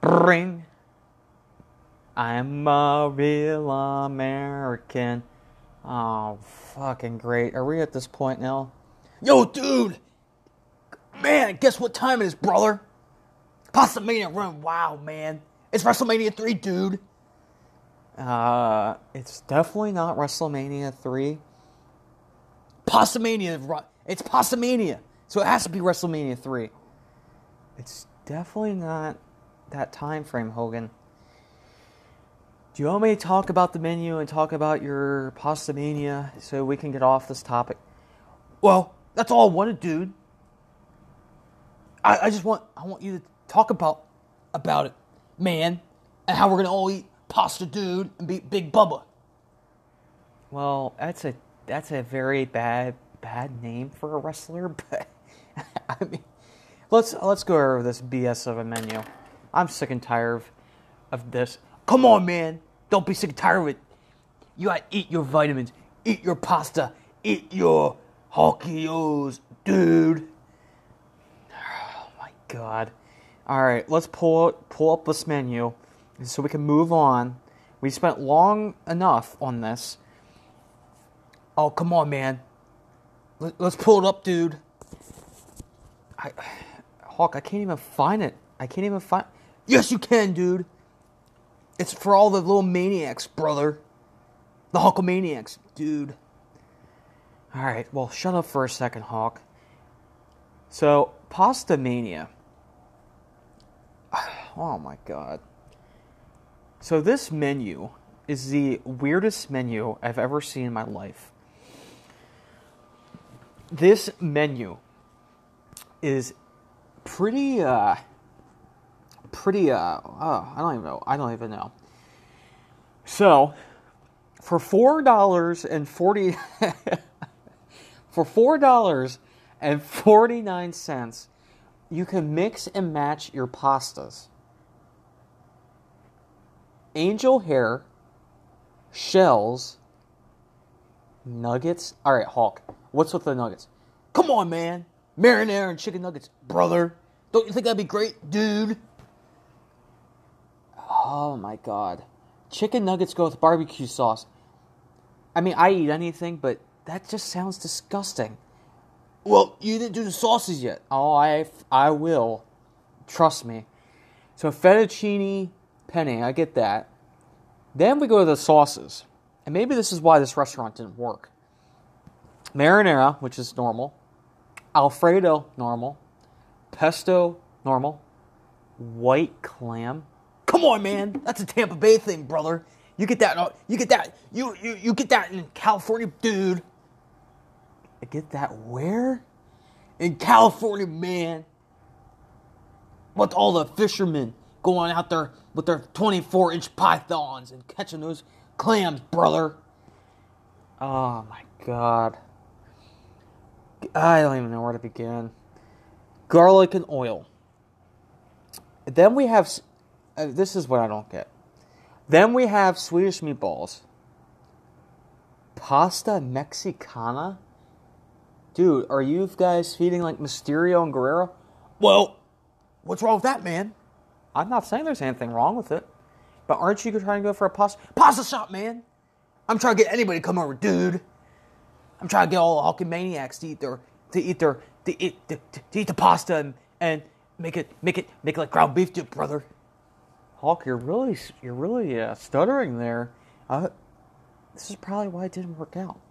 Bring. I'm a real American. Oh, fucking great. Are we at this point now? Yo, dude! Man, guess what time it is, brother? Mania run. Wow, man. It's WrestleMania 3, dude. Uh, it's definitely not WrestleMania 3. Pastamania. It's Pastamania. So it has to be WrestleMania 3. It's definitely not that time frame, Hogan. Do you want me to talk about the menu and talk about your pasta mania so we can get off this topic? Well, that's all I wanted, dude. I, I just want I want you to talk about about it, man, and how we're gonna all eat pasta, dude, and beat Big Bubba. Well, that's a that's a very bad bad name for a wrestler, but I mean, let's let's go over this BS of a menu. I'm sick and tired of, of this. Come on, man, don't be sick and tired of it. You gotta eat your vitamins, eat your pasta, eat your Hulkios, dude. Oh my god. All right, let's pull pull up this menu so we can move on. We spent long enough on this. Oh, come on, man. Let's pull it up, dude. I, Hawk, I can't even find it. I can't even find. Yes, you can, dude. It's for all the little maniacs, brother. The Hulkamaniacs, dude. All right, well, shut up for a second, Hawk. So, Pasta Mania. Oh my god. So this menu is the weirdest menu I've ever seen in my life. This menu is pretty uh pretty uh oh, I don't even know. I don't even know. So, for four dollars and forty for four dollars and forty nine cents, you can mix and match your pastas. Angel hair, shells, nuggets. All right, Hulk. What's with the nuggets? Come on, man. Marinara and chicken nuggets, brother. Don't you think that'd be great, dude? Oh my god. Chicken nuggets go with barbecue sauce. I mean, I eat anything, but that just sounds disgusting. Well, you didn't do the sauces yet. Oh, I, I will. Trust me. So, fettuccine penne, I get that. Then we go to the sauces. And maybe this is why this restaurant didn't work. Marinara, which is normal. Alfredo, normal. Pesto, normal. White clam. Come on, man. That's a Tampa Bay thing, brother. You get that. uh, You get that. You you, you get that in California, dude. I get that where? In California, man. With all the fishermen going out there with their 24 inch pythons and catching those clams, brother. Oh my god. I don't even know where to begin. Garlic and oil. Then we have. Uh, this is what I don't get. Then we have Swedish meatballs. Pasta Mexicana? Dude, are you guys feeding like Mysterio and Guerrero? Well, what's wrong with that, man? I'm not saying there's anything wrong with it. But aren't you trying to go for a pasta? Pasta shop, man. I'm trying to get anybody to come over, dude. I'm trying to get all the Hulking maniacs to eat their to eat their to eat to, to eat the pasta and, and make it make it make it like ground beef, dude, brother. Hulk, you're really you're really uh, stuttering there. Uh, this is probably why it didn't work out.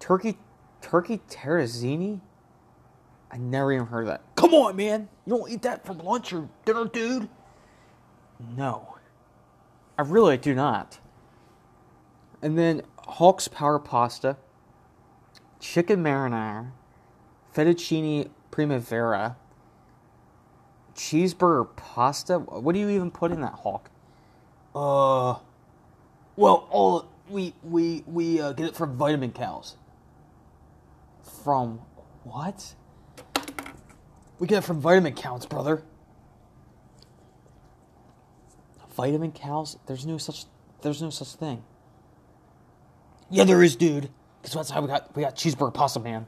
Turkey, turkey tetrazzini. I never even heard of that. Come on, man. You don't eat that for lunch or dinner, dude. No, I really do not. And then Hulk's power pasta, chicken marinara, fettuccine primavera, cheeseburger pasta. What do you even put in that Hulk? Uh, well, all we we we uh, get it from Vitamin Cows. From what? We get it from Vitamin Cows, brother. Vitamin cows? There's no such. There's no such thing. Yeah, there is, dude. Because that's how we got we got cheeseburger pasta, man.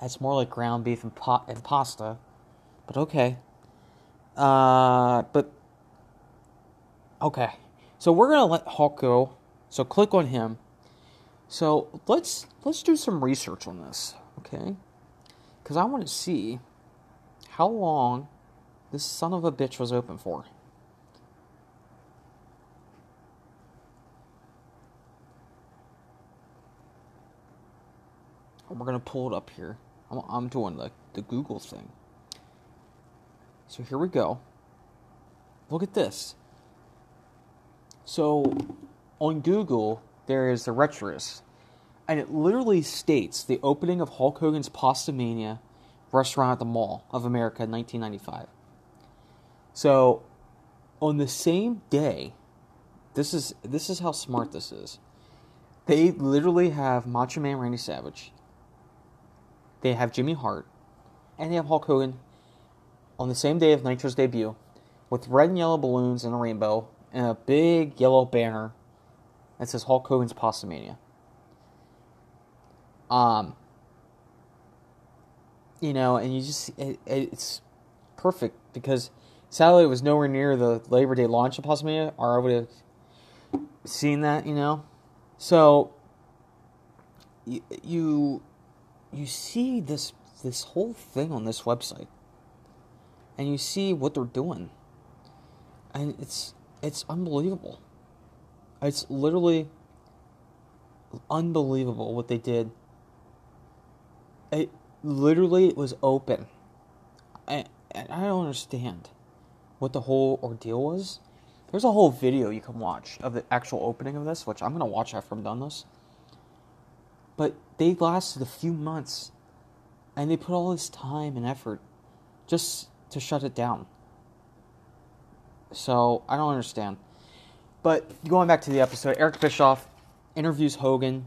That's more like ground beef and, pa- and pasta. But okay. Uh, but okay. So we're gonna let Hulk go. So click on him. So let's let's do some research on this, okay? Because I want to see how long this son of a bitch was open for. We're gonna pull it up here. I'm, I'm doing the, the Google thing. So here we go. Look at this. So on Google, there is the Retrous, and it literally states the opening of Hulk Hogan's Pasta Mania restaurant at the Mall of America in 1995. So on the same day, this is this is how smart this is. They literally have Macho Man Randy Savage. They have Jimmy Hart, and they have Hulk Hogan on the same day of Nitro's debut, with red and yellow balloons and a rainbow and a big yellow banner that says Hulk Hogan's Pasta Mania. Um, you know, and you just it, it's perfect because sadly it was nowhere near the Labor Day launch of Pasta Mania, or I would have seen that, you know. So you you you see this this whole thing on this website and you see what they're doing and it's it's unbelievable it's literally unbelievable what they did it literally was open and I don't understand what the whole ordeal was. There's a whole video you can watch of the actual opening of this, which I'm gonna watch after I'm done this. But they lasted a few months, and they put all this time and effort just to shut it down. So I don't understand. But going back to the episode, Eric Bischoff interviews Hogan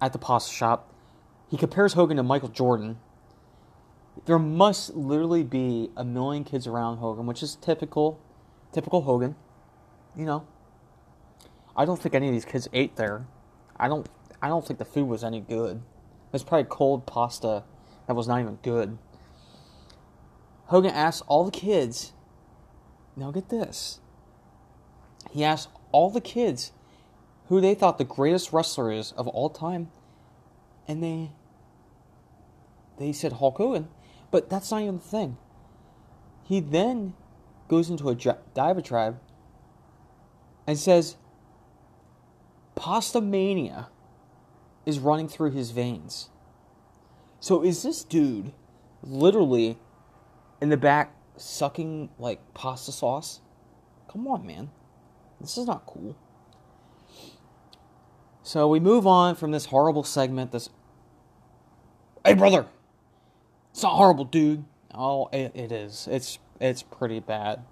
at the pasta shop. He compares Hogan to Michael Jordan. There must literally be a million kids around Hogan, which is typical, typical Hogan. You know, I don't think any of these kids ate there. I don't. I don't think the food was any good. It was probably cold pasta that was not even good. Hogan asked all the kids. Now get this. He asked all the kids who they thought the greatest wrestler is of all time, and they they said Hulk Hogan, but that's not even the thing. He then goes into a diatribe and says Pasta Mania is running through his veins. So is this dude literally in the back sucking like pasta sauce? Come on, man. This is not cool. So we move on from this horrible segment. This, hey brother, it's not horrible, dude. Oh, it, it is. It's it's pretty bad.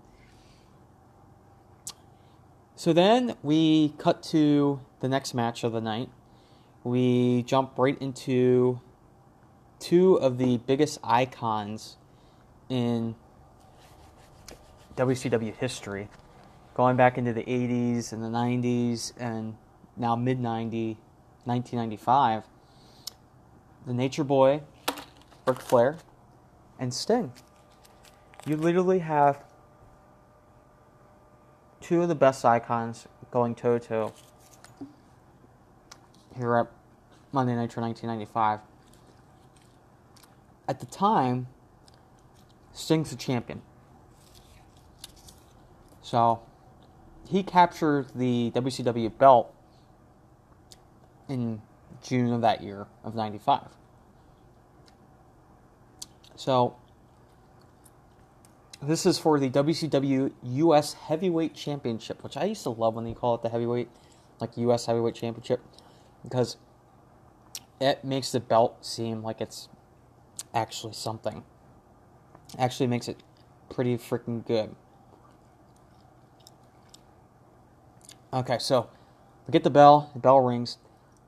So then we cut to the next match of the night. We jump right into two of the biggest icons in WCW history, going back into the 80s and the 90s and now mid 90, 1995. The Nature Boy, Ric Flair, and Sting. You literally have two of the best icons going toe to toe here at Monday Night Nitro 1995. At the time, Sting's the champion. So, he captured the WCW belt in June of that year of 95. So, this is for the WCW US Heavyweight Championship, which I used to love when they call it the heavyweight, like US Heavyweight Championship, because it makes the belt seem like it's actually something. Actually makes it pretty freaking good. Okay, so we get the bell, the bell rings.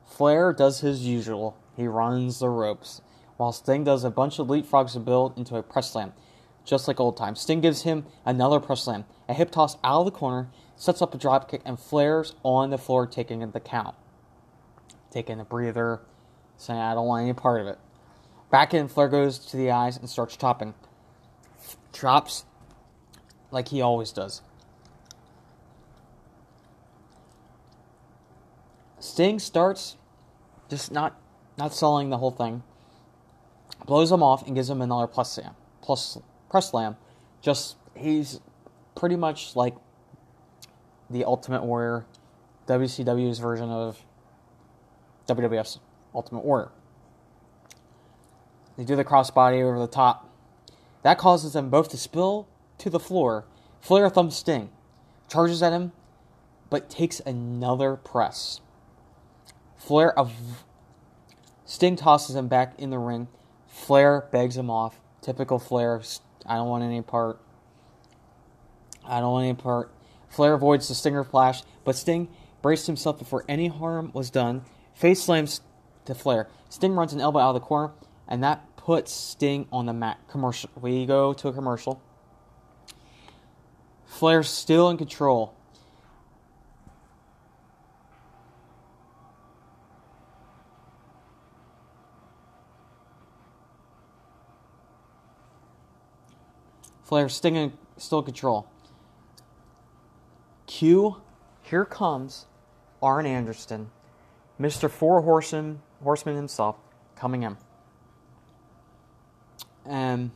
Flair does his usual. He runs the ropes, while Sting does a bunch of leapfrogs to build into a press slam just like old times. Sting gives him another press slam, a hip toss out of the corner, sets up a drop kick, and Flair's on the floor taking the count. Taking a breather, saying, I don't want any part of it. Back in, Flair goes to the eyes and starts chopping. Drops like he always does. Sting starts just not not selling the whole thing. Blows him off and gives him another plus slam. Plus press slam. Just he's pretty much like the Ultimate Warrior, WCW's version of WWF's Ultimate Warrior. They do the crossbody over the top. That causes them both to spill to the floor. Flair thumb Sting, charges at him, but takes another press. Flair of Sting tosses him back in the ring. Flair begs him off. Typical Flair I don't want any part. I don't want any part. Flair avoids the Stinger Splash, but Sting braced himself before any harm was done. Face slams to Flair. Sting runs an elbow out of the corner, and that puts Sting on the mat. Commercial. We go to a commercial. Flair still in control. Flair Sting still control. Q, here comes Arn Anderson, Mr. Four Horseman, Horseman himself, coming in. Um, and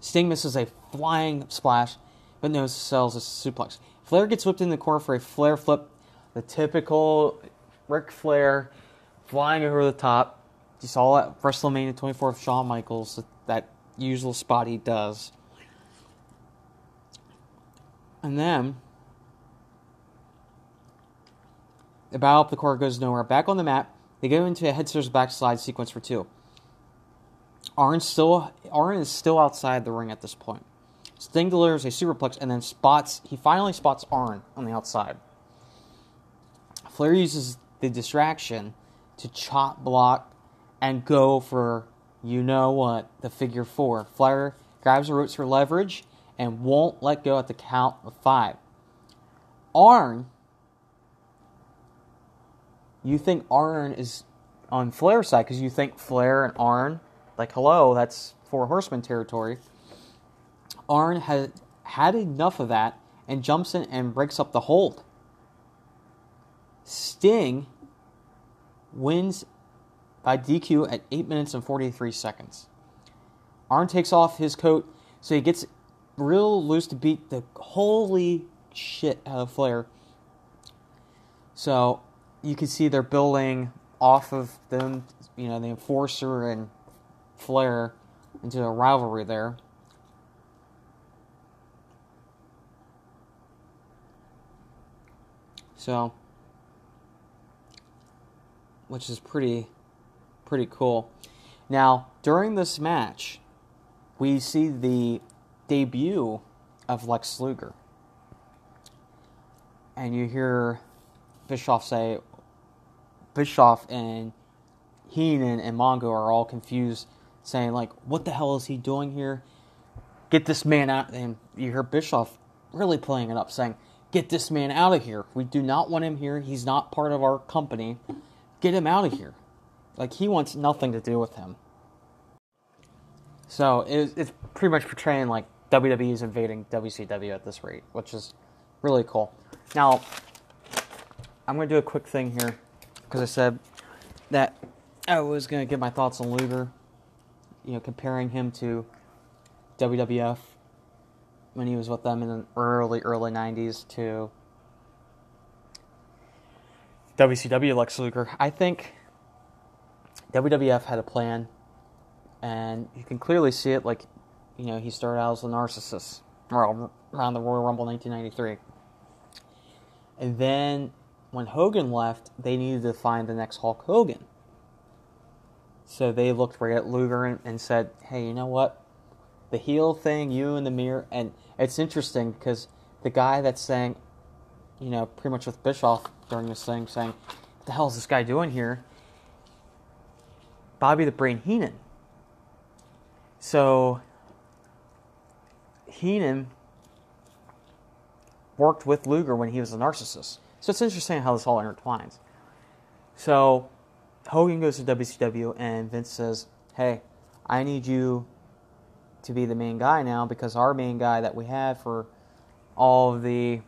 Sting misses a flying splash, but no sells a suplex. Flair gets whipped in the corner for a Flair flip, the typical Ric Flair flying over the top. You saw that WrestleMania 24 of Shawn Michaels, that usual spot he does. And then the battle up the court goes nowhere. Back on the mat, they go into a head scissors backslide sequence for two. Arn still Arn is still outside the ring at this point. Sting delivers a superplex and then spots he finally spots Arn on the outside. Flair uses the distraction to chop block and go for you know what, the figure four. Flair grabs the ropes for leverage and won't let go at the count of five. Arn, you think Arn is on Flair's side because you think Flair and Arn, like, hello, that's Four Horsemen territory. Arn had had enough of that and jumps in and breaks up the hold. Sting wins by DQ at 8 minutes and 43 seconds. Arn takes off his coat, so he gets real loose to beat the holy shit out of Flair. So you can see they're building off of them, you know, the Enforcer and Flair into a rivalry there. So, which is pretty, pretty cool. Now, during this match, we see the debut of Lex Luger. And you hear Bischoff say, Bischoff and Heenan and Mongo are all confused, saying, like, what the hell is he doing here? Get this man out. And you hear Bischoff really playing it up, saying, get this man out of here. We do not want him here. He's not part of our company. Get him out of here. Like, he wants nothing to do with him. So it, it's pretty much portraying like WWE is invading WCW at this rate, which is really cool. Now, I'm going to do a quick thing here because I said that I was going to give my thoughts on Luger, you know, comparing him to WWF when he was with them in the early, early 90s to WCW Lex Luger. I think WWF had a plan and you can clearly see it. Like, you know, he started out as a narcissist around the Royal Rumble 1993, and then when Hogan left, they needed to find the next Hulk Hogan. So they looked right at Luger and, and said, "Hey, you know what? The heel thing, you in the mirror." And it's interesting because the guy that's saying, you know, pretty much with Bischoff during this thing, saying, "What the hell is this guy doing here?" Bobby the Brain Heenan so Heenan worked with Luger when he was a narcissist. So it's interesting how this all intertwines. So Hogan goes to WCW and Vince says, Hey, I need you to be the main guy now because our main guy that we had for all the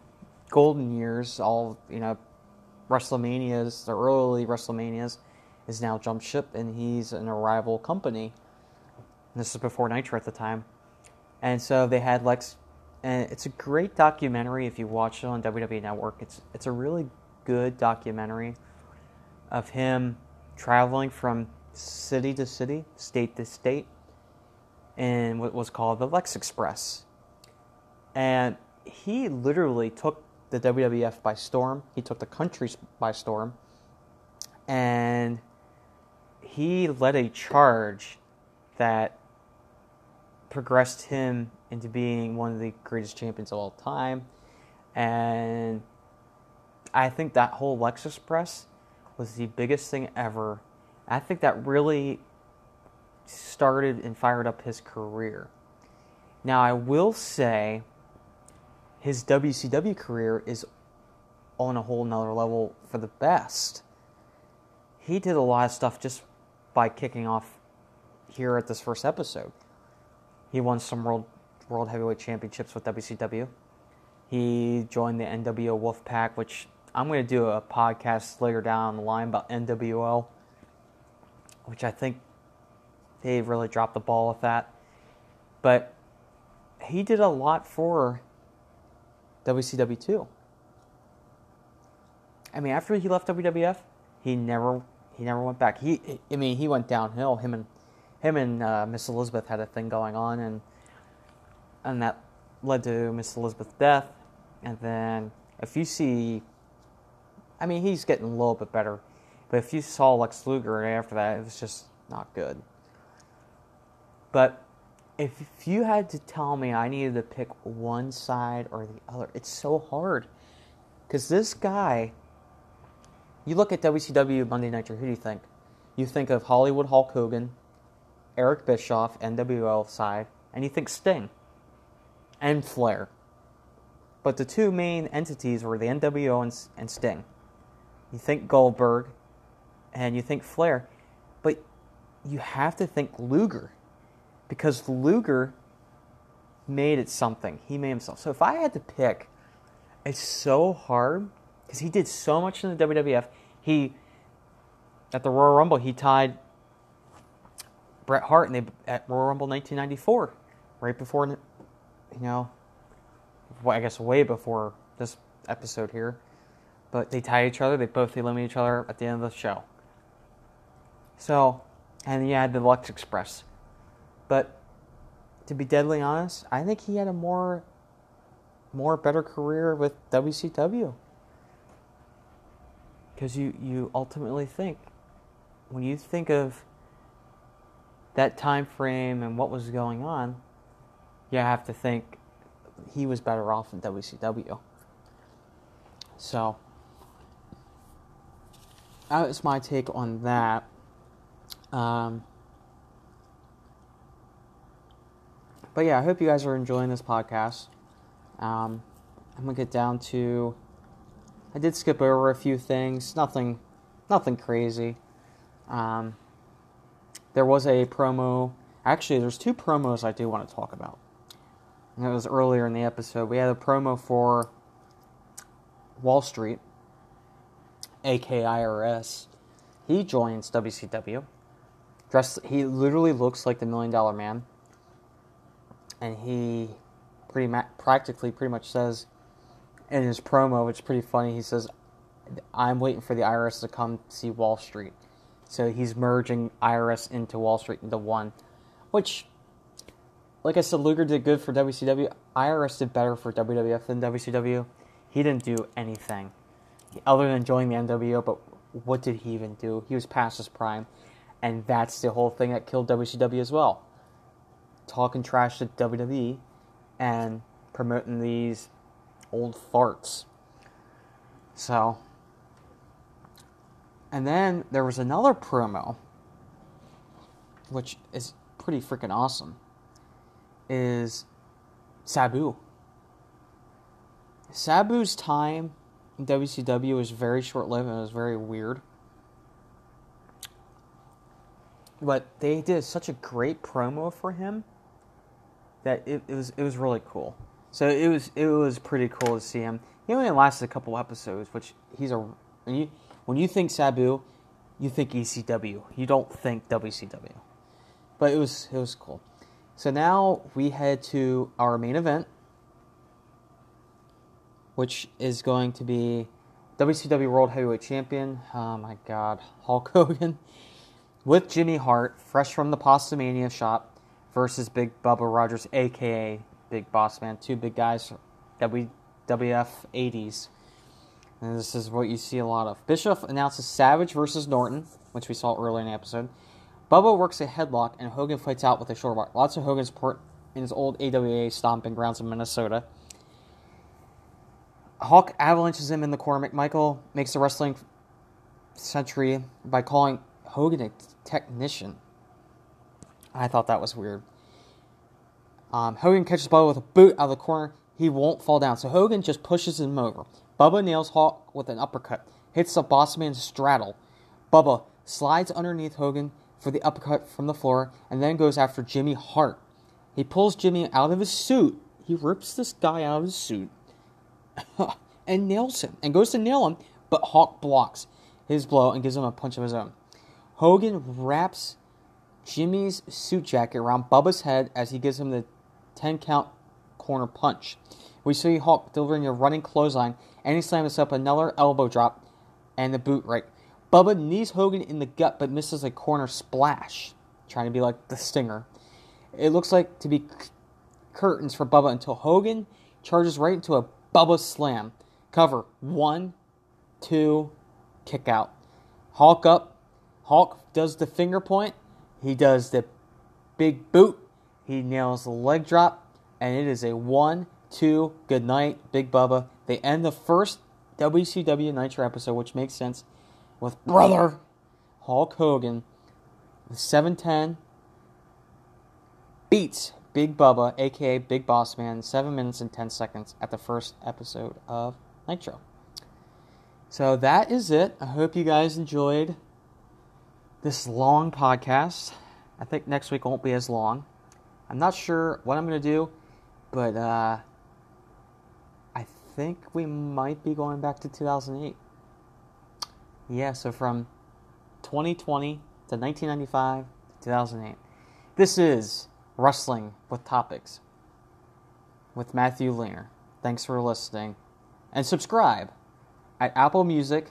golden years, all you know, WrestleManias, the early WrestleManias, is now jumped ship and he's in a rival company this is before Nitro at the time. And so they had Lex, and it's a great documentary if you watch it on WWE Network. It's it's a really good documentary of him traveling from city to city, state to state, in what was called the Lex Express. And he literally took the WWF by storm. He took the country by storm. And he led a charge that progressed him into being one of the greatest champions of all time. And I think that whole Lex Express was the biggest thing ever. I think that really started and fired up his career. Now, I will say his WCW career is on a whole nother level for the best. He did a lot of stuff just by kicking off here at this first episode. He won some world world heavyweight championships with WCW. He joined the NWO Wolfpack, which I'm going to do a podcast later down the line about NWO, which I think they really dropped the ball with that. But he did a lot for WCW too. I mean, after he left WWF, he never he never went back. He I mean, he went downhill. Him and him and uh, Miss Elizabeth had a thing going on, and and that led to Miss Elizabeth's death. And then if you see, I mean, he's getting a little bit better, but if you saw Lex Luger after that, it was just not good. But if, you had to tell me I needed to pick one side or the other, it's so hard. Because this guy, you look at WCW Monday Night, who do you think? You think of Hollywood Hulk Hogan, Eric Bischoff, NWO side, and you think Sting and Flair. But the two main entities were the NWO and, and Sting. You think Goldberg and you think Flair, but you have to think Luger because Luger made it something. He made himself. So if I had to pick, it's so hard because he did so much in the WWF. He at the Royal Rumble he tied Bret Hart and they at Royal Rumble 1994, right before you know, I guess way before this episode here. But they tie each other. They both eliminated each other at the end of the show. So, and you had the Lex Express. But to be deadly honest, I think he had a more more better career with WCW. Because you, you ultimately think when you think of that time frame and what was going on, you have to think he was better off in WCW. So that was my take on that. Um, but yeah, I hope you guys are enjoying this podcast. Um, I'm gonna get down to. I did skip over a few things. Nothing, nothing crazy. Um, there was a promo. Actually, there's two promos I do want to talk about. And it was earlier in the episode. We had a promo for Wall Street, aka IRS. He joins WCW. Dressed, he literally looks like the Million Dollar Man, and he pretty ma- practically pretty much says in his promo, which is pretty funny. He says, "I'm waiting for the IRS to come see Wall Street." So he's merging IRS into Wall Street into one, which, like I said, Luger did good for WCW. IRS did better for WWF than WCW. He didn't do anything other than joining the NWO, but what did he even do? He was past his prime, and that's the whole thing that killed WCW as well. Talking trash to WWE and promoting these old farts. So, and then there was another promo, which is pretty freaking awesome. Is Sabu. Sabu's time WCW was very short lived and it was very weird. But they did such a great promo for him that it, it was it was really cool. So it was it was pretty cool to see him. He only lasted a couple episodes, which he's a when you when you think Sabu, you think ECW. You don't think WCW. But it was it was cool. So now we head to our main event, which is going to be WCW World Heavyweight Champion. Oh my God, Hulk Hogan with Jimmy Hart, fresh from the Pastamania shop, versus Big Bubba Rogers, aka Big Boss Man. Two big guys, WWF 80s. And this is what you see a lot of. Bischoff announces Savage versus Norton, which we saw earlier in the episode. Bubba works a headlock, and Hogan fights out with a short walk. Lots of Hogan support in his old AWA stomping grounds in Minnesota. Hulk avalanches him in the corner. McMichael makes the wrestling century by calling Hogan a technician. I thought that was weird. Um, Hogan catches Bubba with a boot out of the corner. He won't fall down, so Hogan just pushes him over. Bubba nails Hulk with an uppercut, hits the bossman's straddle. Bubba slides underneath Hogan for the uppercut from the floor, and then goes after Jimmy Hart. He pulls Jimmy out of his suit. He rips this guy out of his suit and nails him, and goes to nail him, but Hulk blocks his blow and gives him a punch of his own. Hogan wraps Jimmy's suit jacket around Bubba's head as he gives him the 10 count corner punch. We see Hulk delivering a running clothesline, and he slams up another elbow drop and the boot right. Bubba knees Hogan in the gut but misses a corner splash. trying to be like the Stinger. It looks like to be c- curtains for Bubba until Hogan charges right into a Bubba slam. Cover one, two, kick out. Hulk up. Hulk does the finger point. He does the big boot. He nails the leg drop. And it is a one, two, good night, Big Bubba. They end the first WCW Nitro episode, which makes sense, with brother Hulk Hogan. The 710 beats Big Bubba, aka Big Boss Man, 7 minutes and 10 seconds at the first episode of Nitro. So that is it. I hope you guys enjoyed this long podcast. I think next week won't be as long. I'm not sure what I'm going to do, but uh, I think we might be going back to 2008. Yeah, so from 2020 to 1995 to 2008. This is Wrestling with Topics with Matthew Linger. Thanks for listening. And subscribe at Apple Music,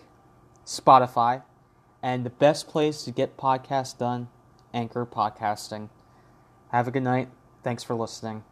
Spotify, and the best place to get podcasts done, Anchor Podcasting. Have a good night. Thanks for listening.